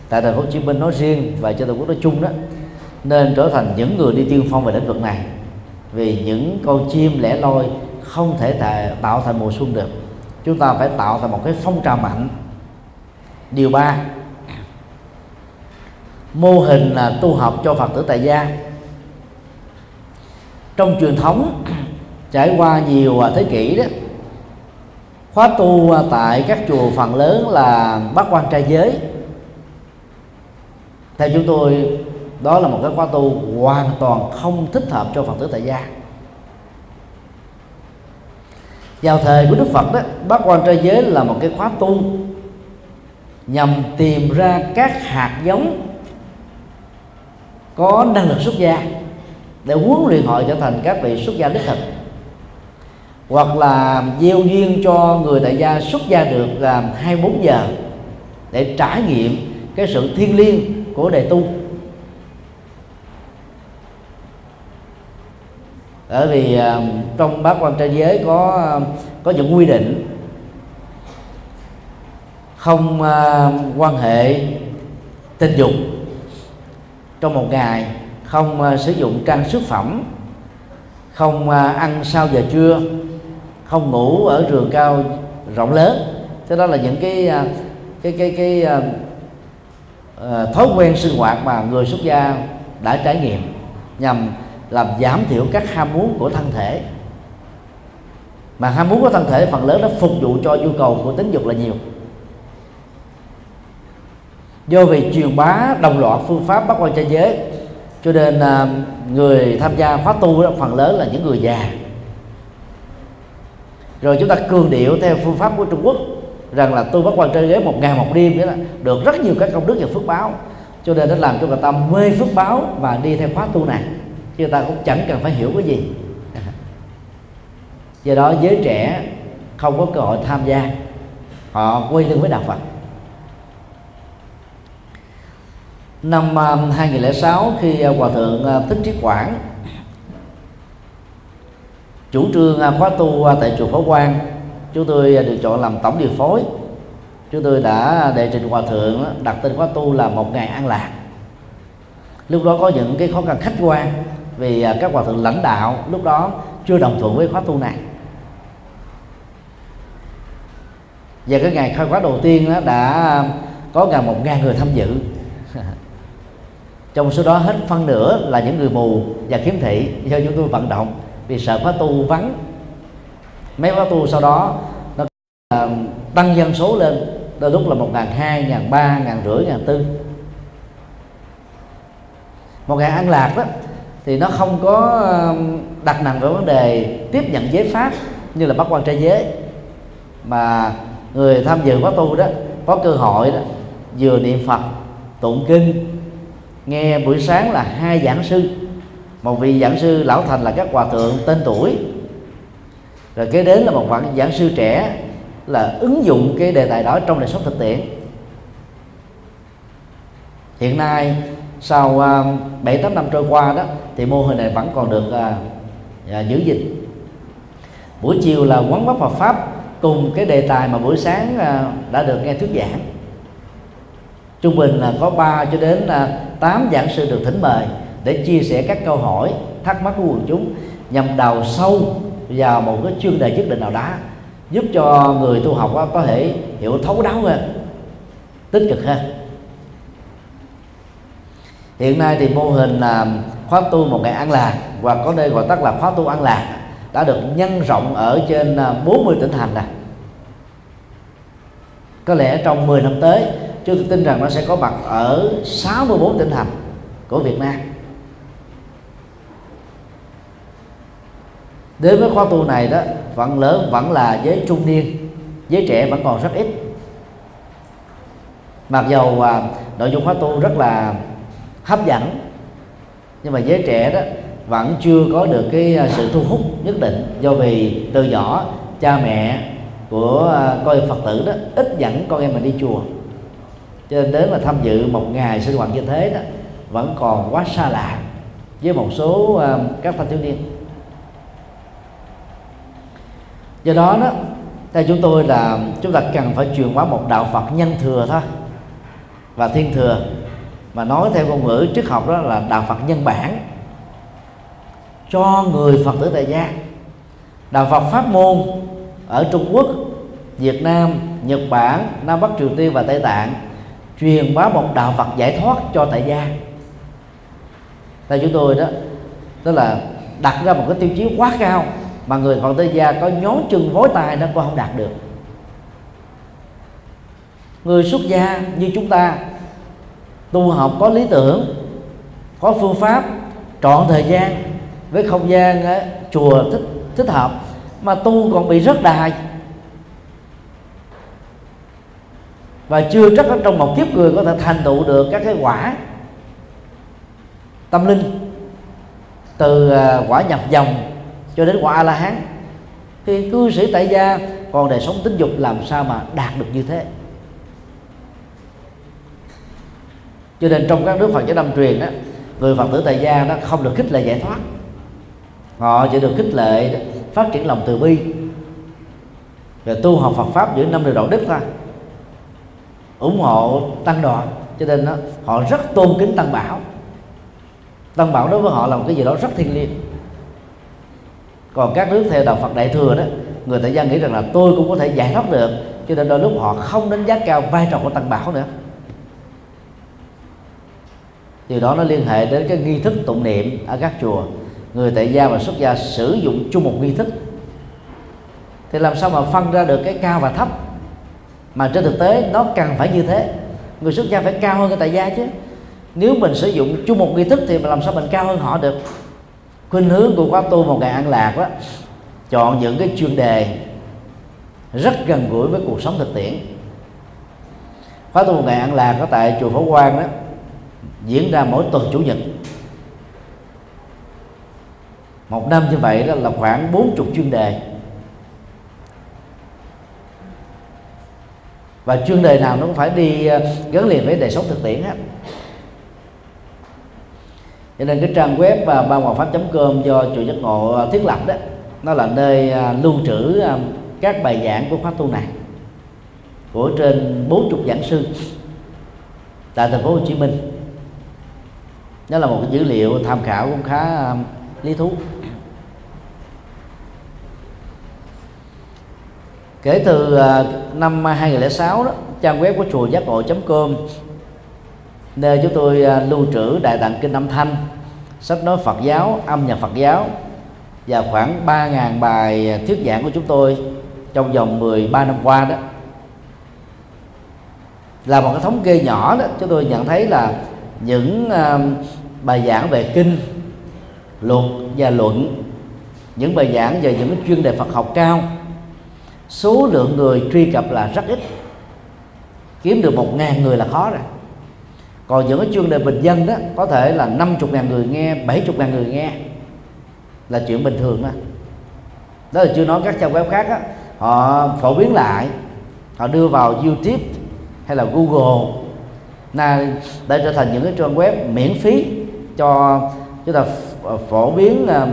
tại thành phố Hồ Chí Minh nói riêng và cho toàn quốc nói chung đó, nên trở thành những người đi tiên phong về lĩnh vực này. Vì những con chim lẻ loi không thể tạo thành mùa xuân được. Chúng ta phải tạo thành một cái phong trào mạnh. Điều ba mô hình là tu học cho phật tử tại gia. Trong truyền thống, trải qua nhiều à, thế kỷ đó, khóa tu à, tại các chùa phần lớn là bác quan trai giới. Theo chúng tôi, đó là một cái khóa tu hoàn toàn không thích hợp cho phật tử tại gia. Vào thời của đức phật đó bác quan trai giới là một cái khóa tu nhằm tìm ra các hạt giống có năng lực xuất gia để huấn luyện họ trở thành các vị xuất gia đích thực. Hoặc là gieo duyên cho người tại gia xuất gia được là 24 giờ để trải nghiệm cái sự thiêng liêng của đề tu. Bởi vì à, trong bát quan trai giới có à, có những quy định không à, quan hệ tình dục trong một ngày không uh, sử dụng trang sức phẩm không uh, ăn sau giờ trưa không ngủ ở trường cao rộng lớn. Thế đó là những cái uh, cái cái cái uh, uh, thói quen sinh hoạt mà người xuất gia đã trải nghiệm nhằm làm giảm thiểu các ham muốn của thân thể. Mà ham muốn của thân thể phần lớn nó phục vụ cho nhu cầu của tính dục là nhiều do vì truyền bá đồng loạt phương pháp bắt quan trai giới. Cho nên à, người tham gia khóa tu đó, phần lớn là những người già. Rồi chúng ta cường điệu theo phương pháp của Trung Quốc, rằng là tu bắt quan trai giới một ngày một đêm đó được rất nhiều các công đức và phước báo. Cho nên nó làm cho người ta mê phước báo và đi theo khóa tu này. Chứ người ta cũng chẳng cần phải hiểu cái gì. Do đó giới trẻ không có cơ hội tham gia, họ quay lưng với đạo Phật. Năm à, 2006 khi à, hòa thượng à, thích trí quảng chủ trương khóa tu tại chùa Phổ Quang, chúng tôi được chọn làm tổng điều phối. Chúng tôi đã đệ trình hòa thượng đặt tên khóa tu là một ngày an lạc. Lúc đó có những cái khó khăn khách quan vì các hòa thượng lãnh đạo lúc đó chưa đồng thuận với khóa tu này. Và cái ngày khai khóa đầu tiên đã có gần một ngàn người tham dự trong số đó hết phân nửa là những người mù và khiếm thị do chúng tôi vận động vì sợ khóa tu vắng. Mấy khóa tu sau đó, nó um, tăng dân số lên, đôi lúc là một ngàn hai, ngàn ba, ngàn rưỡi, ngàn tư. Một ngày an lạc đó, thì nó không có um, đặt nặng về vấn đề tiếp nhận giới pháp như là bắt quan trai giới. Mà người tham dự khóa tu đó, có cơ hội đó, vừa niệm phật, tụng kinh nghe buổi sáng là hai giảng sư. Một vị giảng sư lão thành là các hòa thượng tên tuổi. Rồi kế đến là một vị giảng sư trẻ là ứng dụng cái đề tài đó trong đời sống thực tiễn. Hiện nay sau à, bảy tám năm trôi qua đó thì mô hình này vẫn còn được uh, giữ gìn. Buổi chiều là quán bắp Phật pháp cùng cái đề tài mà buổi sáng uh, đã được nghe thuyết giảng trung bình là có 3 cho đến là 8 giảng sư được thỉnh mời để chia sẻ các câu hỏi, thắc mắc của quần chúng nhằm đào sâu vào một cái chuyên đề nhất định nào đó, giúp cho người tu học có thể hiểu thấu đáo hơn, tích cực hơn. Hiện nay thì mô hình là khóa tu một ngày ăn lạc và có nơi gọi tắt là khóa tu ăn lạc đã được nhân rộng ở trên à, 40 tỉnh thành này có lẽ trong 10 năm tới chúng tôi tin rằng nó sẽ có mặt ở 64 tỉnh thành của Việt Nam. Đến với khóa tu này đó vẫn lớn vẫn là giới trung niên giới trẻ vẫn còn rất ít. Mặc dầu à, nội dung khóa tu rất là hấp dẫn nhưng mà giới trẻ đó vẫn chưa có được cái à, sự thu hút nhất định do vì từ nhỏ cha mẹ của à, coi phật tử đó ít dẫn con em mình đi chùa cho nên đến mà tham dự một ngày sinh hoạt như thế đó, vẫn còn quá xa lạ với một số ờ, các thanh thiếu niên. Do đó đó, theo chúng tôi là chúng ta cần phải truyền hóa một đạo Phật nhân thừa thôi và thiên thừa. Mà nói theo ngôn ngữ triết học đó là đạo Phật nhân bản. Cho người Phật tử tại gia. Đạo Phật pháp môn ở Trung Quốc, Việt Nam, Nhật Bản, Nam Bắc Triều Tiên và Tây Tạng truyền bá một đạo Phật giải thoát cho tại gia. Theo chúng tôi đó, tức là đặt ra một cái tiêu chí quá cao mà người Phật tử gia có nhón chân vối tay nó cũng không đạt được. Người xuất gia như chúng ta, tu học có lý tưởng, có phương pháp, trọn thời gian với không gian chùa, thích thích hợp mà tu còn bị rất đài. Và chưa chắc trong một kiếp người có thể thành tựu được các cái quả tâm linh. Từ à, quả nhập dòng cho đến quả a la hán thì cư sĩ tại gia còn đời sống tính dục làm sao mà đạt được như thế? Cho nên trong các nước Phật giáo Nam truyền đó người Phật tử tại gia nó không được khích lệ giải thoát. Họ chỉ được khích lệ phát triển lòng từ bi. Rồi tu học Phật pháp giữa năm điều đạo đức thôi ủng hộ tăng đoàn. Cho nên đó, họ rất tôn kính tăng bảo. Tăng bảo đối với họ là một cái gì đó rất thiêng liêng. Còn các nước theo đạo Phật đại thừa đó người tại gia nghĩ rằng là tôi cũng có thể giải thoát được. Cho nên đôi lúc họ không đánh giá cao vai trò của tăng bảo nữa. Điều đó nó liên hệ đến cái nghi thức tụng niệm ở các chùa. Người tại gia và xuất gia sử dụng chung một nghi thức. Thì làm sao mà phân ra được cái cao và thấp? Mà trên thực tế, nó cần phải như thế. Người xuất gia phải cao hơn người tại gia chứ. Nếu mình sử dụng chung một nghi thức thì làm sao mình cao hơn họ được? Khuynh hướng của khóa tu một ngày an lạc đó chọn những cái chuyên đề rất gần gũi với cuộc sống thực tiễn. Khóa tu một ngày an lạc ở tại chùa Phổ Quang đó diễn ra mỗi tuần chủ nhật. Một năm như vậy đó là khoảng 40 chuyên đề. Và chuyên đề nào nó cũng phải đi ờ, gắn liền với đời sống thực tiễn hết cho nên cái trang web ờ, và ban hoàng pháp com do chùa giác ngộ ờ, thiết lập đó, nó là nơi lưu trữ các bài giảng của khóa tu này của trên 40 giảng sư tại thành phố Hồ Chí Minh. Đó là một cái dữ liệu tham khảo cũng khá lý thú. Kể từ năm 2006 đó trang web của chùa giác ngộ.com nơi chúng tôi à, lưu trữ đại tạng kinh âm thanh sách nói Phật giáo âm nhạc Phật giáo và khoảng 3.000 bài thuyết giảng của chúng tôi trong vòng 13 năm qua đó. Là một cái thống kê nhỏ đó chúng tôi nhận thấy là những uh, bài giảng về kinh luật và luận những bài giảng về những chuyên đề Phật học cao số lượng người truy cập là rất ít. Kiếm được một ngàn người là khó rồi. Còn những cái chuyên đề bình dân đó có thể là 50 ngàn người nghe 70 ngàn người nghe là chuyện bình thường đó đó là chưa nói các trang web khác đó, họ phổ biến lại họ đưa vào youtube hay là google là đã trở thành những cái trang web miễn phí cho chúng ta phổ biến ờ,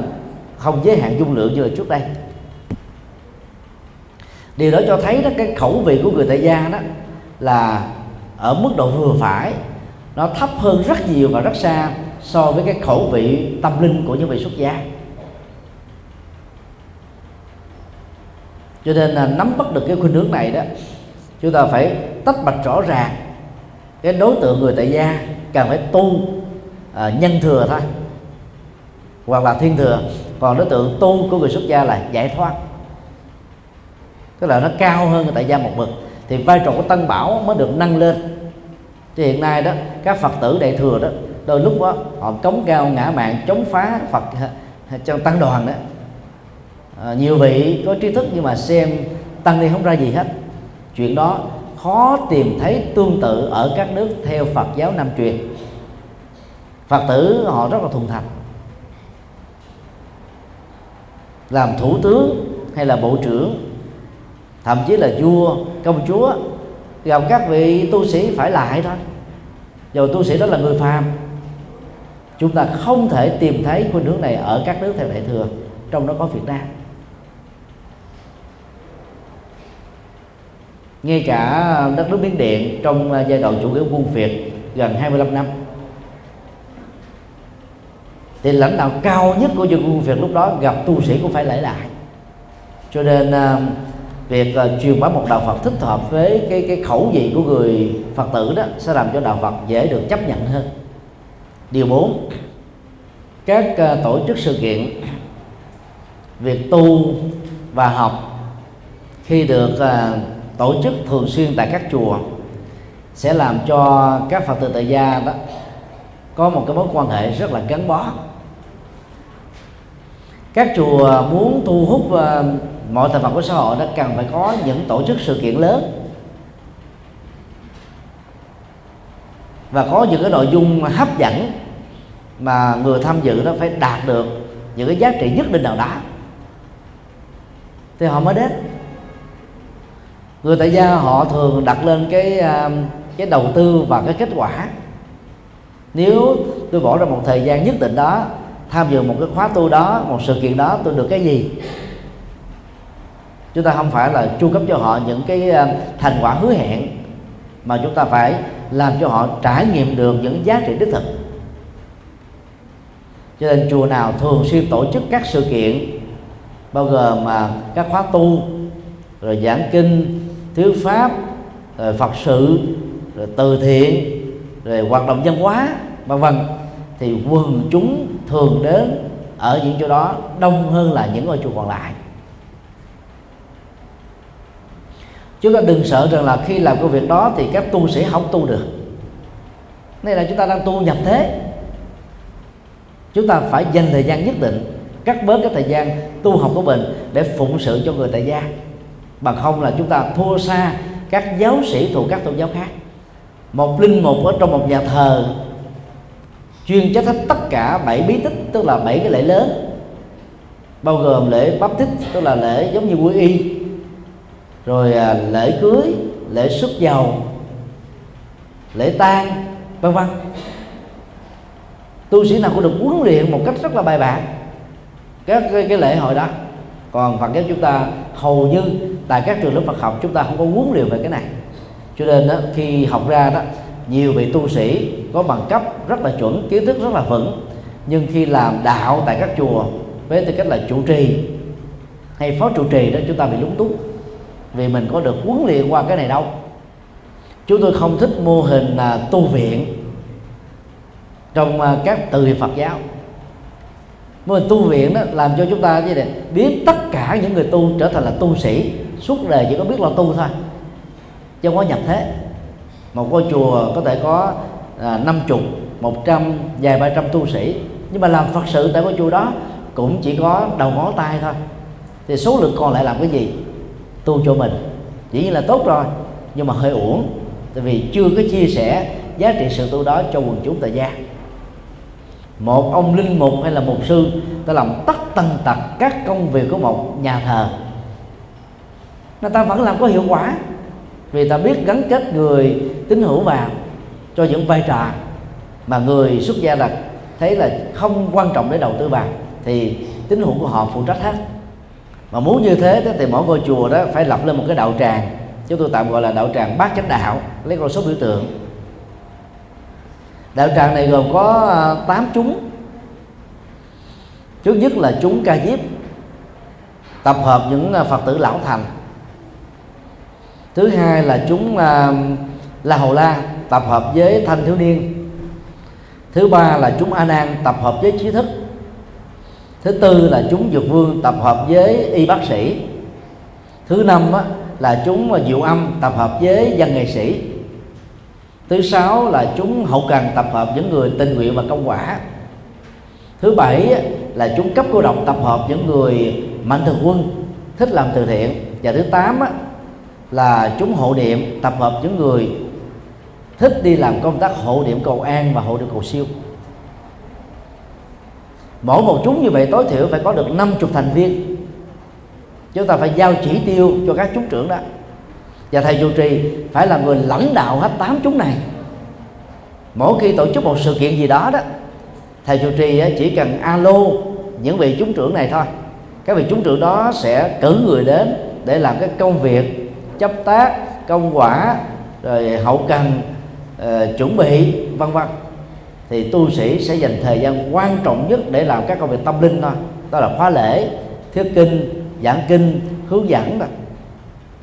không giới hạn dung lượng như là trước đây điều đó cho thấy đó cái khẩu vị của người tại gia đó là ở mức độ vừa phải. Nó thấp hơn rất nhiều và rất xa so với cái khẩu vị tâm linh của những vị xuất gia. Cho nên là nắm bắt được cái khuynh hướng này đó chúng ta phải tách bạch rõ ràng cái đối tượng người tại gia cần phải tu à, nhân thừa thôi hoặc là thiên thừa. Còn đối tượng tu của người xuất gia là giải thoát tức là nó cao hơn người tại gia một bậc thì vai trò của tân bảo mới được nâng lên. Thì hiện nay đó các phật tử đại thừa đó đôi lúc đó họ cống cao ngã mạng chống phá phật trong tăng đoàn đó. À, nhiều vị có trí thức nhưng mà xem tăng đi không ra gì hết. Chuyện đó khó tìm thấy tương tự ở các nước theo phật giáo nam truyền. Phật tử họ rất là thuần thành làm thủ tướng hay là bộ trưởng thậm chí là vua, công chúa gặp các vị tu sĩ phải lại thôi dù tu sĩ đó là người phàm, chúng ta không thể tìm thấy khuynh hướng này ở các nước theo đại thừa, trong đó có Việt Nam. Ngay cả đất nước Miến Điện trong giai đoạn chủ nghĩa quân Việt gần 25 năm, thì lãnh đạo cao nhất của dân quân Việt lúc đó gặp tu sĩ cũng phải lễ lại. Cho nên à, việc uh, truyền bá một đạo Phật thích hợp với cái cái khẩu vị của người Phật tử đó sẽ làm cho đạo Phật dễ được chấp nhận hơn. Điều 4 các uh, tổ chức sự kiện việc tu và học khi được uh, tổ chức thường xuyên tại các chùa sẽ làm cho các Phật tử tại gia đó có một cái mối quan hệ rất là gắn bó. Các chùa muốn thu hút uh, mọi thành phần của xã hội nó cần phải có những tổ chức sự kiện lớn. Và có những cái nội dung hấp dẫn mà người tham dự nó phải đạt được những cái giá trị nhất định nào đó. Thì họ mới đến. Người tại gia họ thường đặt lên cái à, cái đầu tư và cái kết quả. Nếu tôi bỏ ra một thời gian nhất định đó, tham dự một cái khóa tu đó, một sự kiện đó, tôi được cái gì? Chúng ta không phải là chu cấp cho họ những cái ờ, thành quả hứa hẹn, mà chúng ta phải làm cho họ trải nghiệm được những giá trị đích thực. Cho nên chùa nào thường xuyên tổ chức các sự kiện, bao gồm mà các khóa tu, rồi giảng kinh, thuyết pháp, rồi phật sự, rồi từ thiện, rồi hoạt động văn hóa, vân vân, thì quần chúng thường đến ở những chỗ đó đông hơn là những ngôi chùa còn lại. Chúng ta đừng sợ rằng là khi làm công việc đó thì các tu sĩ không tu được. Đây là chúng ta đang tu nhập thế. Chúng ta phải dành thời gian nhất định, cắt bớt cái thời gian tu học của mình để phụng sự cho người tại gia. Bằng không là chúng ta thua xa các giáo sĩ thuộc các tôn giáo khác. Một linh mục ở trong một nhà thờ chuyên trách hết tất cả bảy bí tích, tức là bảy cái lễ lớn, bao gồm lễ bắp tích tức là lễ giống như quy y rồi à, lễ cưới lễ xuất giàu lễ tang vân vân. Tu sĩ nào cũng được huấn luyện một cách rất là bài bản. Các cái, cái lễ hội đó. Còn phật giáo chúng ta hầu như tại các trường lớp Phật học chúng ta không có huấn luyện về cái này. Cho nên đó, khi học ra đó nhiều vị tu sĩ có bằng cấp rất là chuẩn kiến thức rất là vững. Nhưng khi làm đạo tại các chùa với tư cách là chủ trì hay phó trụ trì đó chúng ta bị lúng túng vì mình có được huấn luyện qua cái này đâu. Chúng tôi không thích mô hình là tu viện trong à, các từ Phật giáo. Mô hình tu viện đó làm cho chúng ta như này biết tất cả những người tu trở thành là tu sĩ, suốt đời chỉ có biết lo tu thôi, chứ không có nhập thế. Một ngôi chùa có thể có à, năm chục, một trăm, vài ba trăm tu sĩ. Nhưng mà làm phật sự tại ngôi chùa đó cũng chỉ có đầu ngón tay thôi. Thì số lượng còn lại làm cái gì? Tu cho mình. Dĩ nhiên là tốt rồi, nhưng mà hơi uổng, tại vì chưa có chia sẻ giá trị sự tu đó cho quần chúng tại gia. Một ông linh mục hay là mục sư, ta làm tất tần tật các công việc của một nhà thờ. Mà ta vẫn làm có hiệu quả, vì ta biết gắn kết người, tín hữu vào cho những vai trò mà người xuất gia là thấy là không quan trọng để đầu tư vào, thì tín hữu của họ phụ trách hết mà muốn như thế thì mỗi ngôi chùa đó phải lập lên một cái đạo tràng. Chúng tôi tạm gọi là đạo tràng bát chánh đạo, lấy con số biểu tượng. Đạo tràng này gồm có à, 8 chúng. Trước nhất là chúng ca diếp, tập hợp những à, phật tử lão thành. Thứ hai là chúng à, la hầu la, tập hợp với thanh thiếu niên. Thứ ba là chúng a nan, tập hợp với trí thức thứ tư là chúng dược vương tập hợp với y bác sĩ. Thứ năm á, là chúng à, diệu âm tập hợp với văn nghệ sĩ. Thứ sáu là chúng hậu cần tập hợp những người tình nguyện và công quả. Thứ bảy là chúng cấp cô độc tập hợp những người mạnh thường quân thích làm từ thiện. Và thứ tám là chúng hộ niệm tập hợp những người thích đi làm công tác hộ niệm cầu an và hộ niệm cầu siêu mỗi một chúng như vậy tối thiểu phải có được 50 thành viên. Chúng ta phải giao chỉ tiêu cho các chúng trưởng đó. Và thầy chủ trì phải là người lãnh đạo hết tám chúng này. Mỗi khi tổ chức một sự kiện gì đó đó thầy chủ trì chỉ cần alo những vị chúng trưởng này thôi. Các vị chúng trưởng đó sẽ cử người đến để làm cái công việc chấp tác công quả rồi hậu cần uh, chuẩn bị vân vân thì tu sĩ sẽ dành thời gian quan trọng nhất để làm các công việc tâm linh thôi. Đó là khóa lễ thuyết kinh giảng kinh hướng dẫn đó.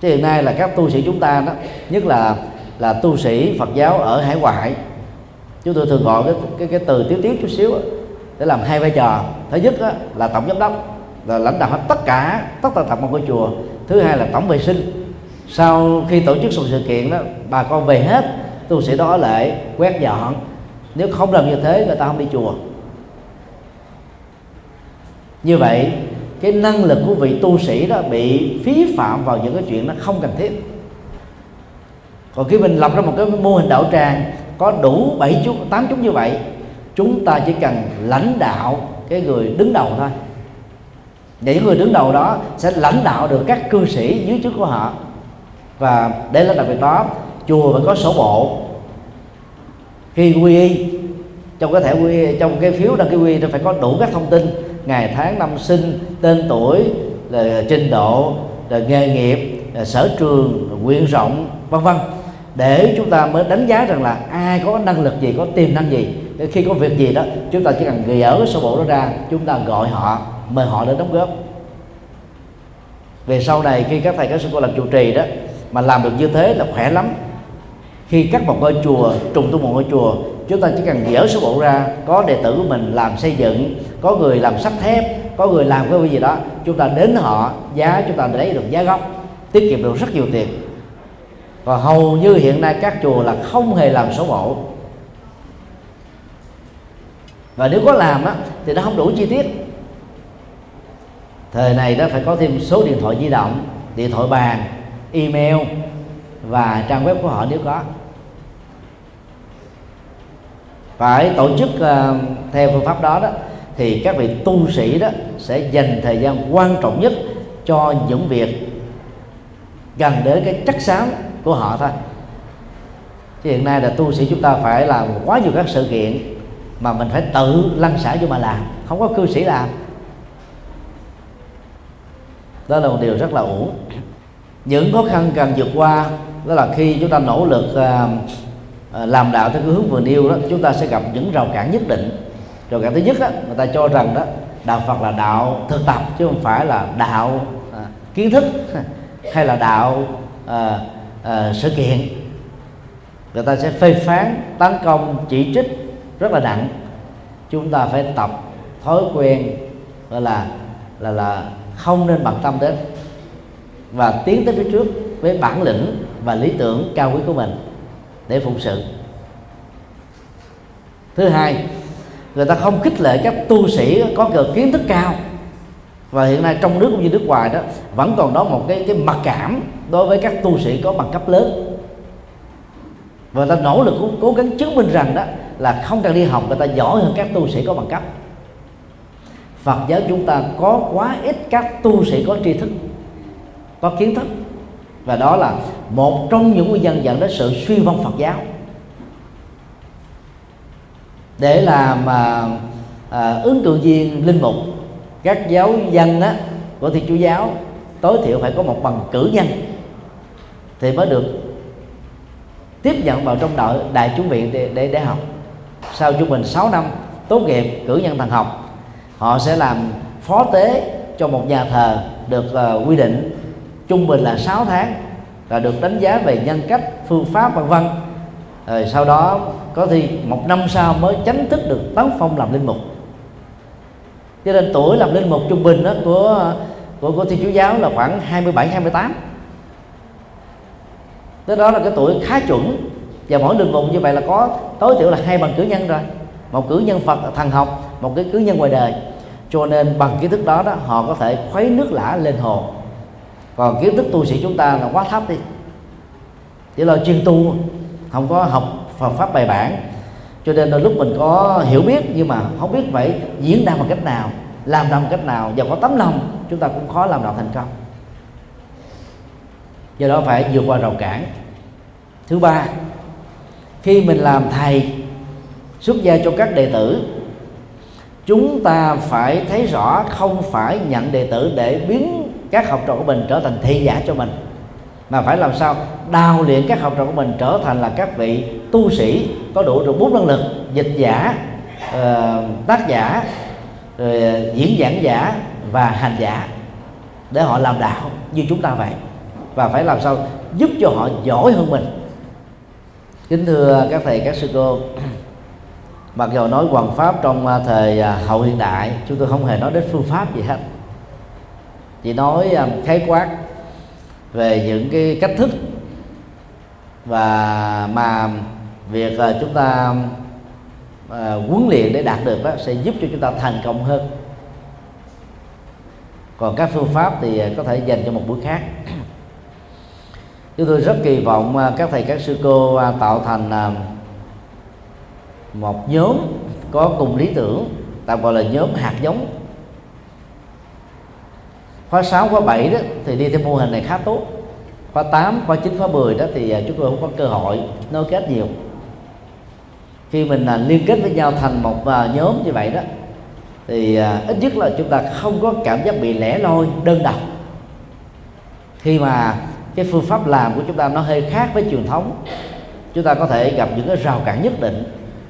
Chứ hiện nay là các tu sĩ chúng ta đó nhất là là tu sĩ Phật giáo ở hải ngoại chúng tôi thường gọi cái cái, cái từ tiếu tiếu chút xíu để làm hai vai trò. Thứ nhất đó, là tổng giám đốc là lãnh đạo hết tất cả tất cả tập một ngôi chùa. Thứ hai là tổng vệ sinh. Sau khi tổ chức xong sự kiện đó bà con về hết tu sĩ đó lại quét dọn nếu không làm như thế, người ta không đi chùa. Như vậy, cái năng lực của vị tu sĩ đó bị phí phạm vào những cái chuyện nó không cần thiết. Còn khi mình lập ra một cái mô hình đạo tràng có đủ bảy chúng tám chúng như vậy, chúng ta chỉ cần lãnh đạo cái người đứng đầu thôi. Những người đứng đầu đó sẽ lãnh đạo được các cư sĩ dưới trước của họ. Và để lãnh đặc việc đó, chùa phải có sổ bộ khi quy y, trong cái thẻ quy, trong cái phiếu đăng ký quy nó phải có đủ các thông tin. Ngày, tháng, năm, sinh, tên tuổi rồi trình độ rồi nghề nghiệp rồi sở trường nguyện rộng, vân vân. Để chúng ta mới đánh giá rằng là ai có năng lực gì, có tiềm năng gì. Khi có việc gì đó, chúng ta chỉ cần gỡ cái sổ bộ đó ra, chúng ta gọi họ, mời họ đến đóng góp. Về sau này, khi các thầy, các sư cô làm chủ trì đó, mà làm được như thế là khỏe lắm khi cắt một ngôi chùa, trùng tu một ngôi chùa, chúng ta chỉ cần dỡ số bộ ra, có đệ tử của mình làm xây dựng, có người làm sắt thép, có người làm cái gì đó, chúng ta đến họ, giá chúng ta lấy được giá gốc, tiết kiệm được rất nhiều tiền. Và hầu như hiện nay các chùa là không hề làm số bộ. Và nếu có làm á, thì nó không đủ chi tiết. Thời này nó phải có thêm số điện thoại di động, điện thoại bàn, email và trang web của họ nếu có phải tổ chức uh, theo phương pháp đó đó thì các vị tu sĩ đó sẽ dành thời gian quan trọng nhất cho những việc gần đến cái chất xám của họ thôi. Chứ hiện nay là tu sĩ chúng ta phải làm quá nhiều các sự kiện mà mình phải tự lăn xả vô mà làm không có cư sĩ làm. Đó là một điều rất là uổng. Những khó khăn cần vượt qua đó là khi chúng ta nỗ lực uh, Ờ, làm đạo theo cái hướng vừa nêu đó chúng ta sẽ gặp những rào cản nhất định. Rào cản thứ nhất đó, người ta cho rằng đó đạo Phật là đạo thực tập chứ không phải là đạo à, kiến thức hay là đạo à, à, sự kiện. Người ta sẽ phê phán tấn công chỉ trích rất là nặng. Chúng ta phải tập thói quen gọi là là là không nên bận tâm đến và tiến tới phía trước với bản lĩnh và lý tưởng cao quý của mình để phụng sự. Thứ hai, người ta không khích lệ các tu sĩ có được kiến thức cao. Và hiện nay trong nước cũng như nước ngoài đó, vẫn còn đó một cái cái mặc cảm đối với các tu sĩ có bằng cấp lớn. Và ta nỗ lực cũng cố gắng chứng minh rằng đó là không cần đi học, người ta giỏi hơn các tu sĩ có bằng cấp. Phật giáo chúng ta có quá ít các tu sĩ có tri thức, có kiến thức và đó là một trong những nguyên nhân dẫn đến sự suy vong Phật giáo. Để làm à, à, ứng cử viên linh mục các giáo dân á, của thiên chúa giáo tối thiểu phải có một bằng cử nhân thì mới được tiếp nhận vào trong đội đại chúng viện để, để, để học. Sau trung bình 6 năm tốt nghiệp cử nhân thần học họ sẽ làm phó tế cho một nhà thờ được uh, quy định trung bình là 6 tháng và được đánh giá về nhân cách, phương pháp, vân vân. Rồi sau đó có thi một năm sau mới chính thức được tấn phong làm linh mục. Cho nên tuổi làm linh mục trung bình đó của của của thiên chúa giáo là khoảng 27 28 tới đó là cái tuổi khá chuẩn. Và mỗi linh mục như vậy là có tối thiểu là hai bằng cử nhân rồi. Một cử nhân phật thần học, một cái cử nhân ngoài đời. Cho nên bằng kiến thức đó đó, họ có thể khuấy nước lã lên hồ còn kiến thức tu sĩ chúng ta là quá thấp đi. Chỉ là chuyên tu, không có học Phật pháp bài bản. Cho nên đôi lúc mình có hiểu biết, nhưng mà không biết phải diễn đạt bằng cách nào, làm bằng cách nào, và có tấm lòng, chúng ta cũng khó làm đạo thành công. Do đó phải vượt qua rào cản. Thứ ba, khi mình làm thầy, xuất gia cho các đệ tử, chúng ta phải thấy rõ không phải nhận đệ tử để biến các học trò của mình trở thành thị giả cho mình. Mà phải làm sao? Đào luyện các học trò của mình trở thành là các vị tu sĩ có đủ được bốn năng lực dịch giả uh, tác giả rồi diễn giảng giả và hành giả để họ làm đạo như chúng ta vậy. Và phải làm sao giúp cho họ giỏi hơn mình. Kính thưa các thầy các sư cô mặc dù nói hoàng pháp trong ờ, thời hậu hiện đại chúng tôi không hề nói đến phương pháp gì hết chỉ nói um, khái quát về những cái cách thức và mà việc ờ, chúng ta ờ, huấn luyện để đạt được đó sẽ giúp cho chúng ta thành công hơn. Còn các phương pháp thì ờ, có thể dành cho một buổi khác. Chúng tôi rất kỳ vọng các thầy, các sư cô tạo thành một nhóm có cùng lý tưởng, tạm gọi là nhóm hạt giống khóa 6, khóa 7 đó thì đi theo mô hình này khá tốt. Khóa 8, khóa 9, khóa 10 đó thì à, chúng tôi không có cơ hội nối kết nhiều. Khi mình à, liên kết với nhau thành một à, nhóm như vậy đó thì ít nhất là chúng ta không có cảm giác bị lẻ loi đơn độc. Khi mà cái phương pháp làm của chúng ta nó hơi khác với truyền thống chúng ta có thể gặp những cái rào cản nhất định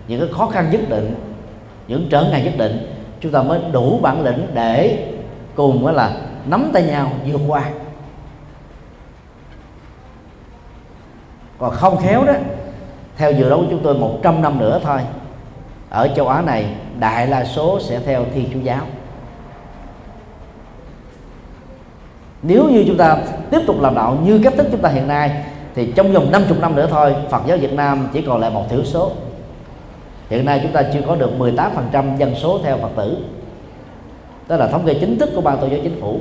những cái khó khăn nhất định những trở ngại nhất định chúng ta mới đủ bản lĩnh để cùng với là nắm tay nhau vượt qua. Còn không khéo đó, theo dự đoán của chúng tôi 100 năm nữa thôi, ở châu Á này đại đa số sẽ theo thiên chúa giáo. Nếu như chúng ta tiếp tục làm đạo như cách thức chúng ta hiện nay, thì trong vòng 50 năm nữa thôi, Phật giáo Việt Nam chỉ còn lại một thiểu số. Hiện nay chúng ta chưa có được 18% dân số theo Phật tử đó là thống kê chính thức của ban tổ chức chính phủ.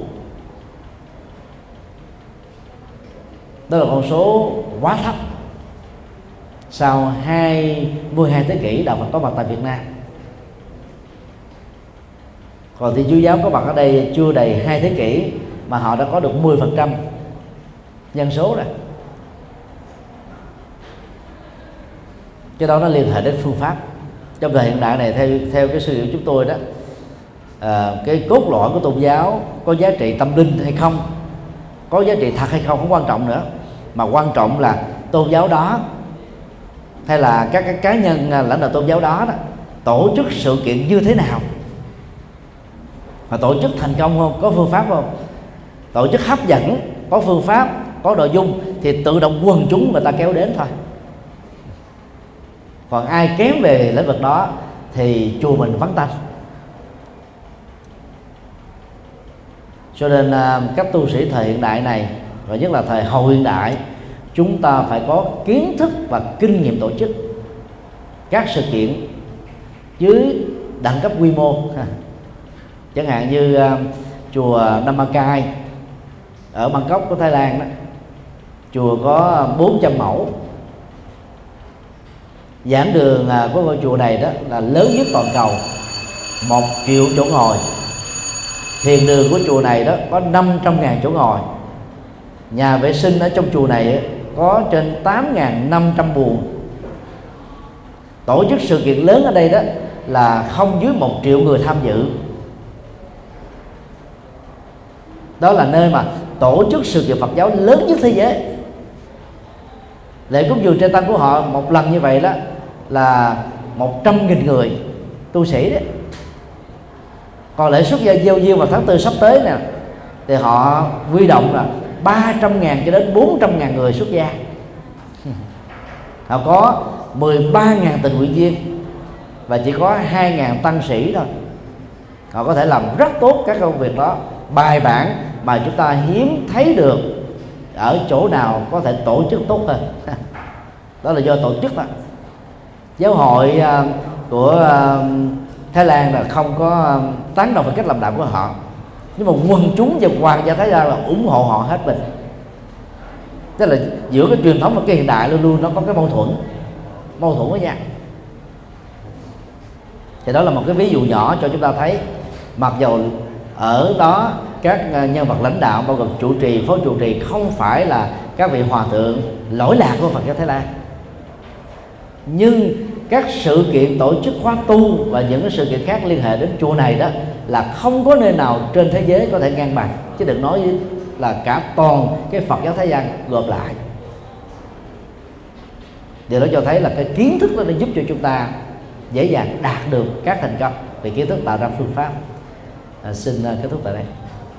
Đó là con số quá thấp sau 22 thế kỷ đạo Phật có mặt tại Việt Nam. Còn thì chúa giáo có mặt ở đây chưa đầy hai thế kỷ mà họ đã có được 10% dân số rồi. Cái đó nó liên hệ đến phương pháp. Trong thời hiện đại này, theo theo cái suy nghĩ của chúng tôi đó à, cái cốt lõi của tôn giáo có giá trị tâm linh hay không? Có giá trị thật hay không? Không quan trọng nữa. Mà quan trọng là tôn giáo đó hay là các cái cá nhân à, lãnh đạo tôn giáo đó, đó tổ chức sự kiện như thế nào? Mà tổ chức thành công không? Có phương pháp không? Tổ chức hấp dẫn có phương pháp có nội dung thì tự động quần chúng người ta kéo đến thôi. Còn ai kém về lĩnh vực đó thì chùa mình vắng tanh. Cho nên à, các tu sĩ thời hiện đại này và nhất là thời hậu hiện đại chúng ta phải có kiến thức và kinh nghiệm tổ chức các sự kiện dưới đẳng cấp quy mô. Chẳng hạn như uh, chùa Namakai ở Bangkok của Thái Lan đó chùa có 400 mẫu. Giảng đường à, của ngôi chùa này đó là lớn nhất toàn cầu một triệu chỗ ngồi thiền đường của chùa này đó có 500 ngàn chỗ ngồi. Nhà vệ sinh ở trong chùa này có trên 8.500 buồng. Tổ chức sự kiện lớn ở đây đó là không dưới một triệu người tham dự. Đó là nơi mà tổ chức sự kiện Phật giáo lớn nhất thế giới. Lễ cúng dường trên tăng của họ một lần như vậy đó là một trăm nghìn người tu sĩ đấy còn lễ xuất gia gieo duyên vào tháng tư sắp tới nè, thì họ quy động là 300 ngàn cho đến 400 ngàn người xuất gia. Họ có 13 ngàn tình nguyện viên và chỉ có 2 ngàn tăng sĩ thôi. Họ có thể làm rất tốt các công việc đó. Bài bản mà chúng ta hiếm thấy được ở chỗ nào có thể tổ chức tốt hơn. Đó là do tổ chức đó giáo hội à, của à, Thái Lan là không có um, tán đồng về cách làm đạo của họ. Nhưng mà quần chúng và hoàng gia Thái Lan là ủng hộ họ hết mình. Tức là giữa cái truyền thống và cái hiện đại luôn luôn nó có cái mâu thuẫn. Mâu thuẫn với nhau. Thì đó là một cái ví dụ nhỏ cho chúng ta thấy. Mặc dầu ở đó các ờ, nhân vật lãnh đạo bao gồm chủ trì, phó chủ trì không phải là các vị hòa thượng lỗi lạc của Phật giáo Thái Lan. Nhưng các sự kiện tổ chức khóa tu và những cái sự kiện khác liên hệ đến chùa này đó là không có nơi nào trên thế giới có thể ngang bằng. Chứ đừng nói là cả toàn cái Phật giáo Thái gian gộp lại. Điều đó cho thấy là cái kiến thức đó nó giúp cho chúng ta dễ dàng đạt được các thành công. Vì kiến thức tạo ra phương pháp. À, xin à, kết thúc tại đây.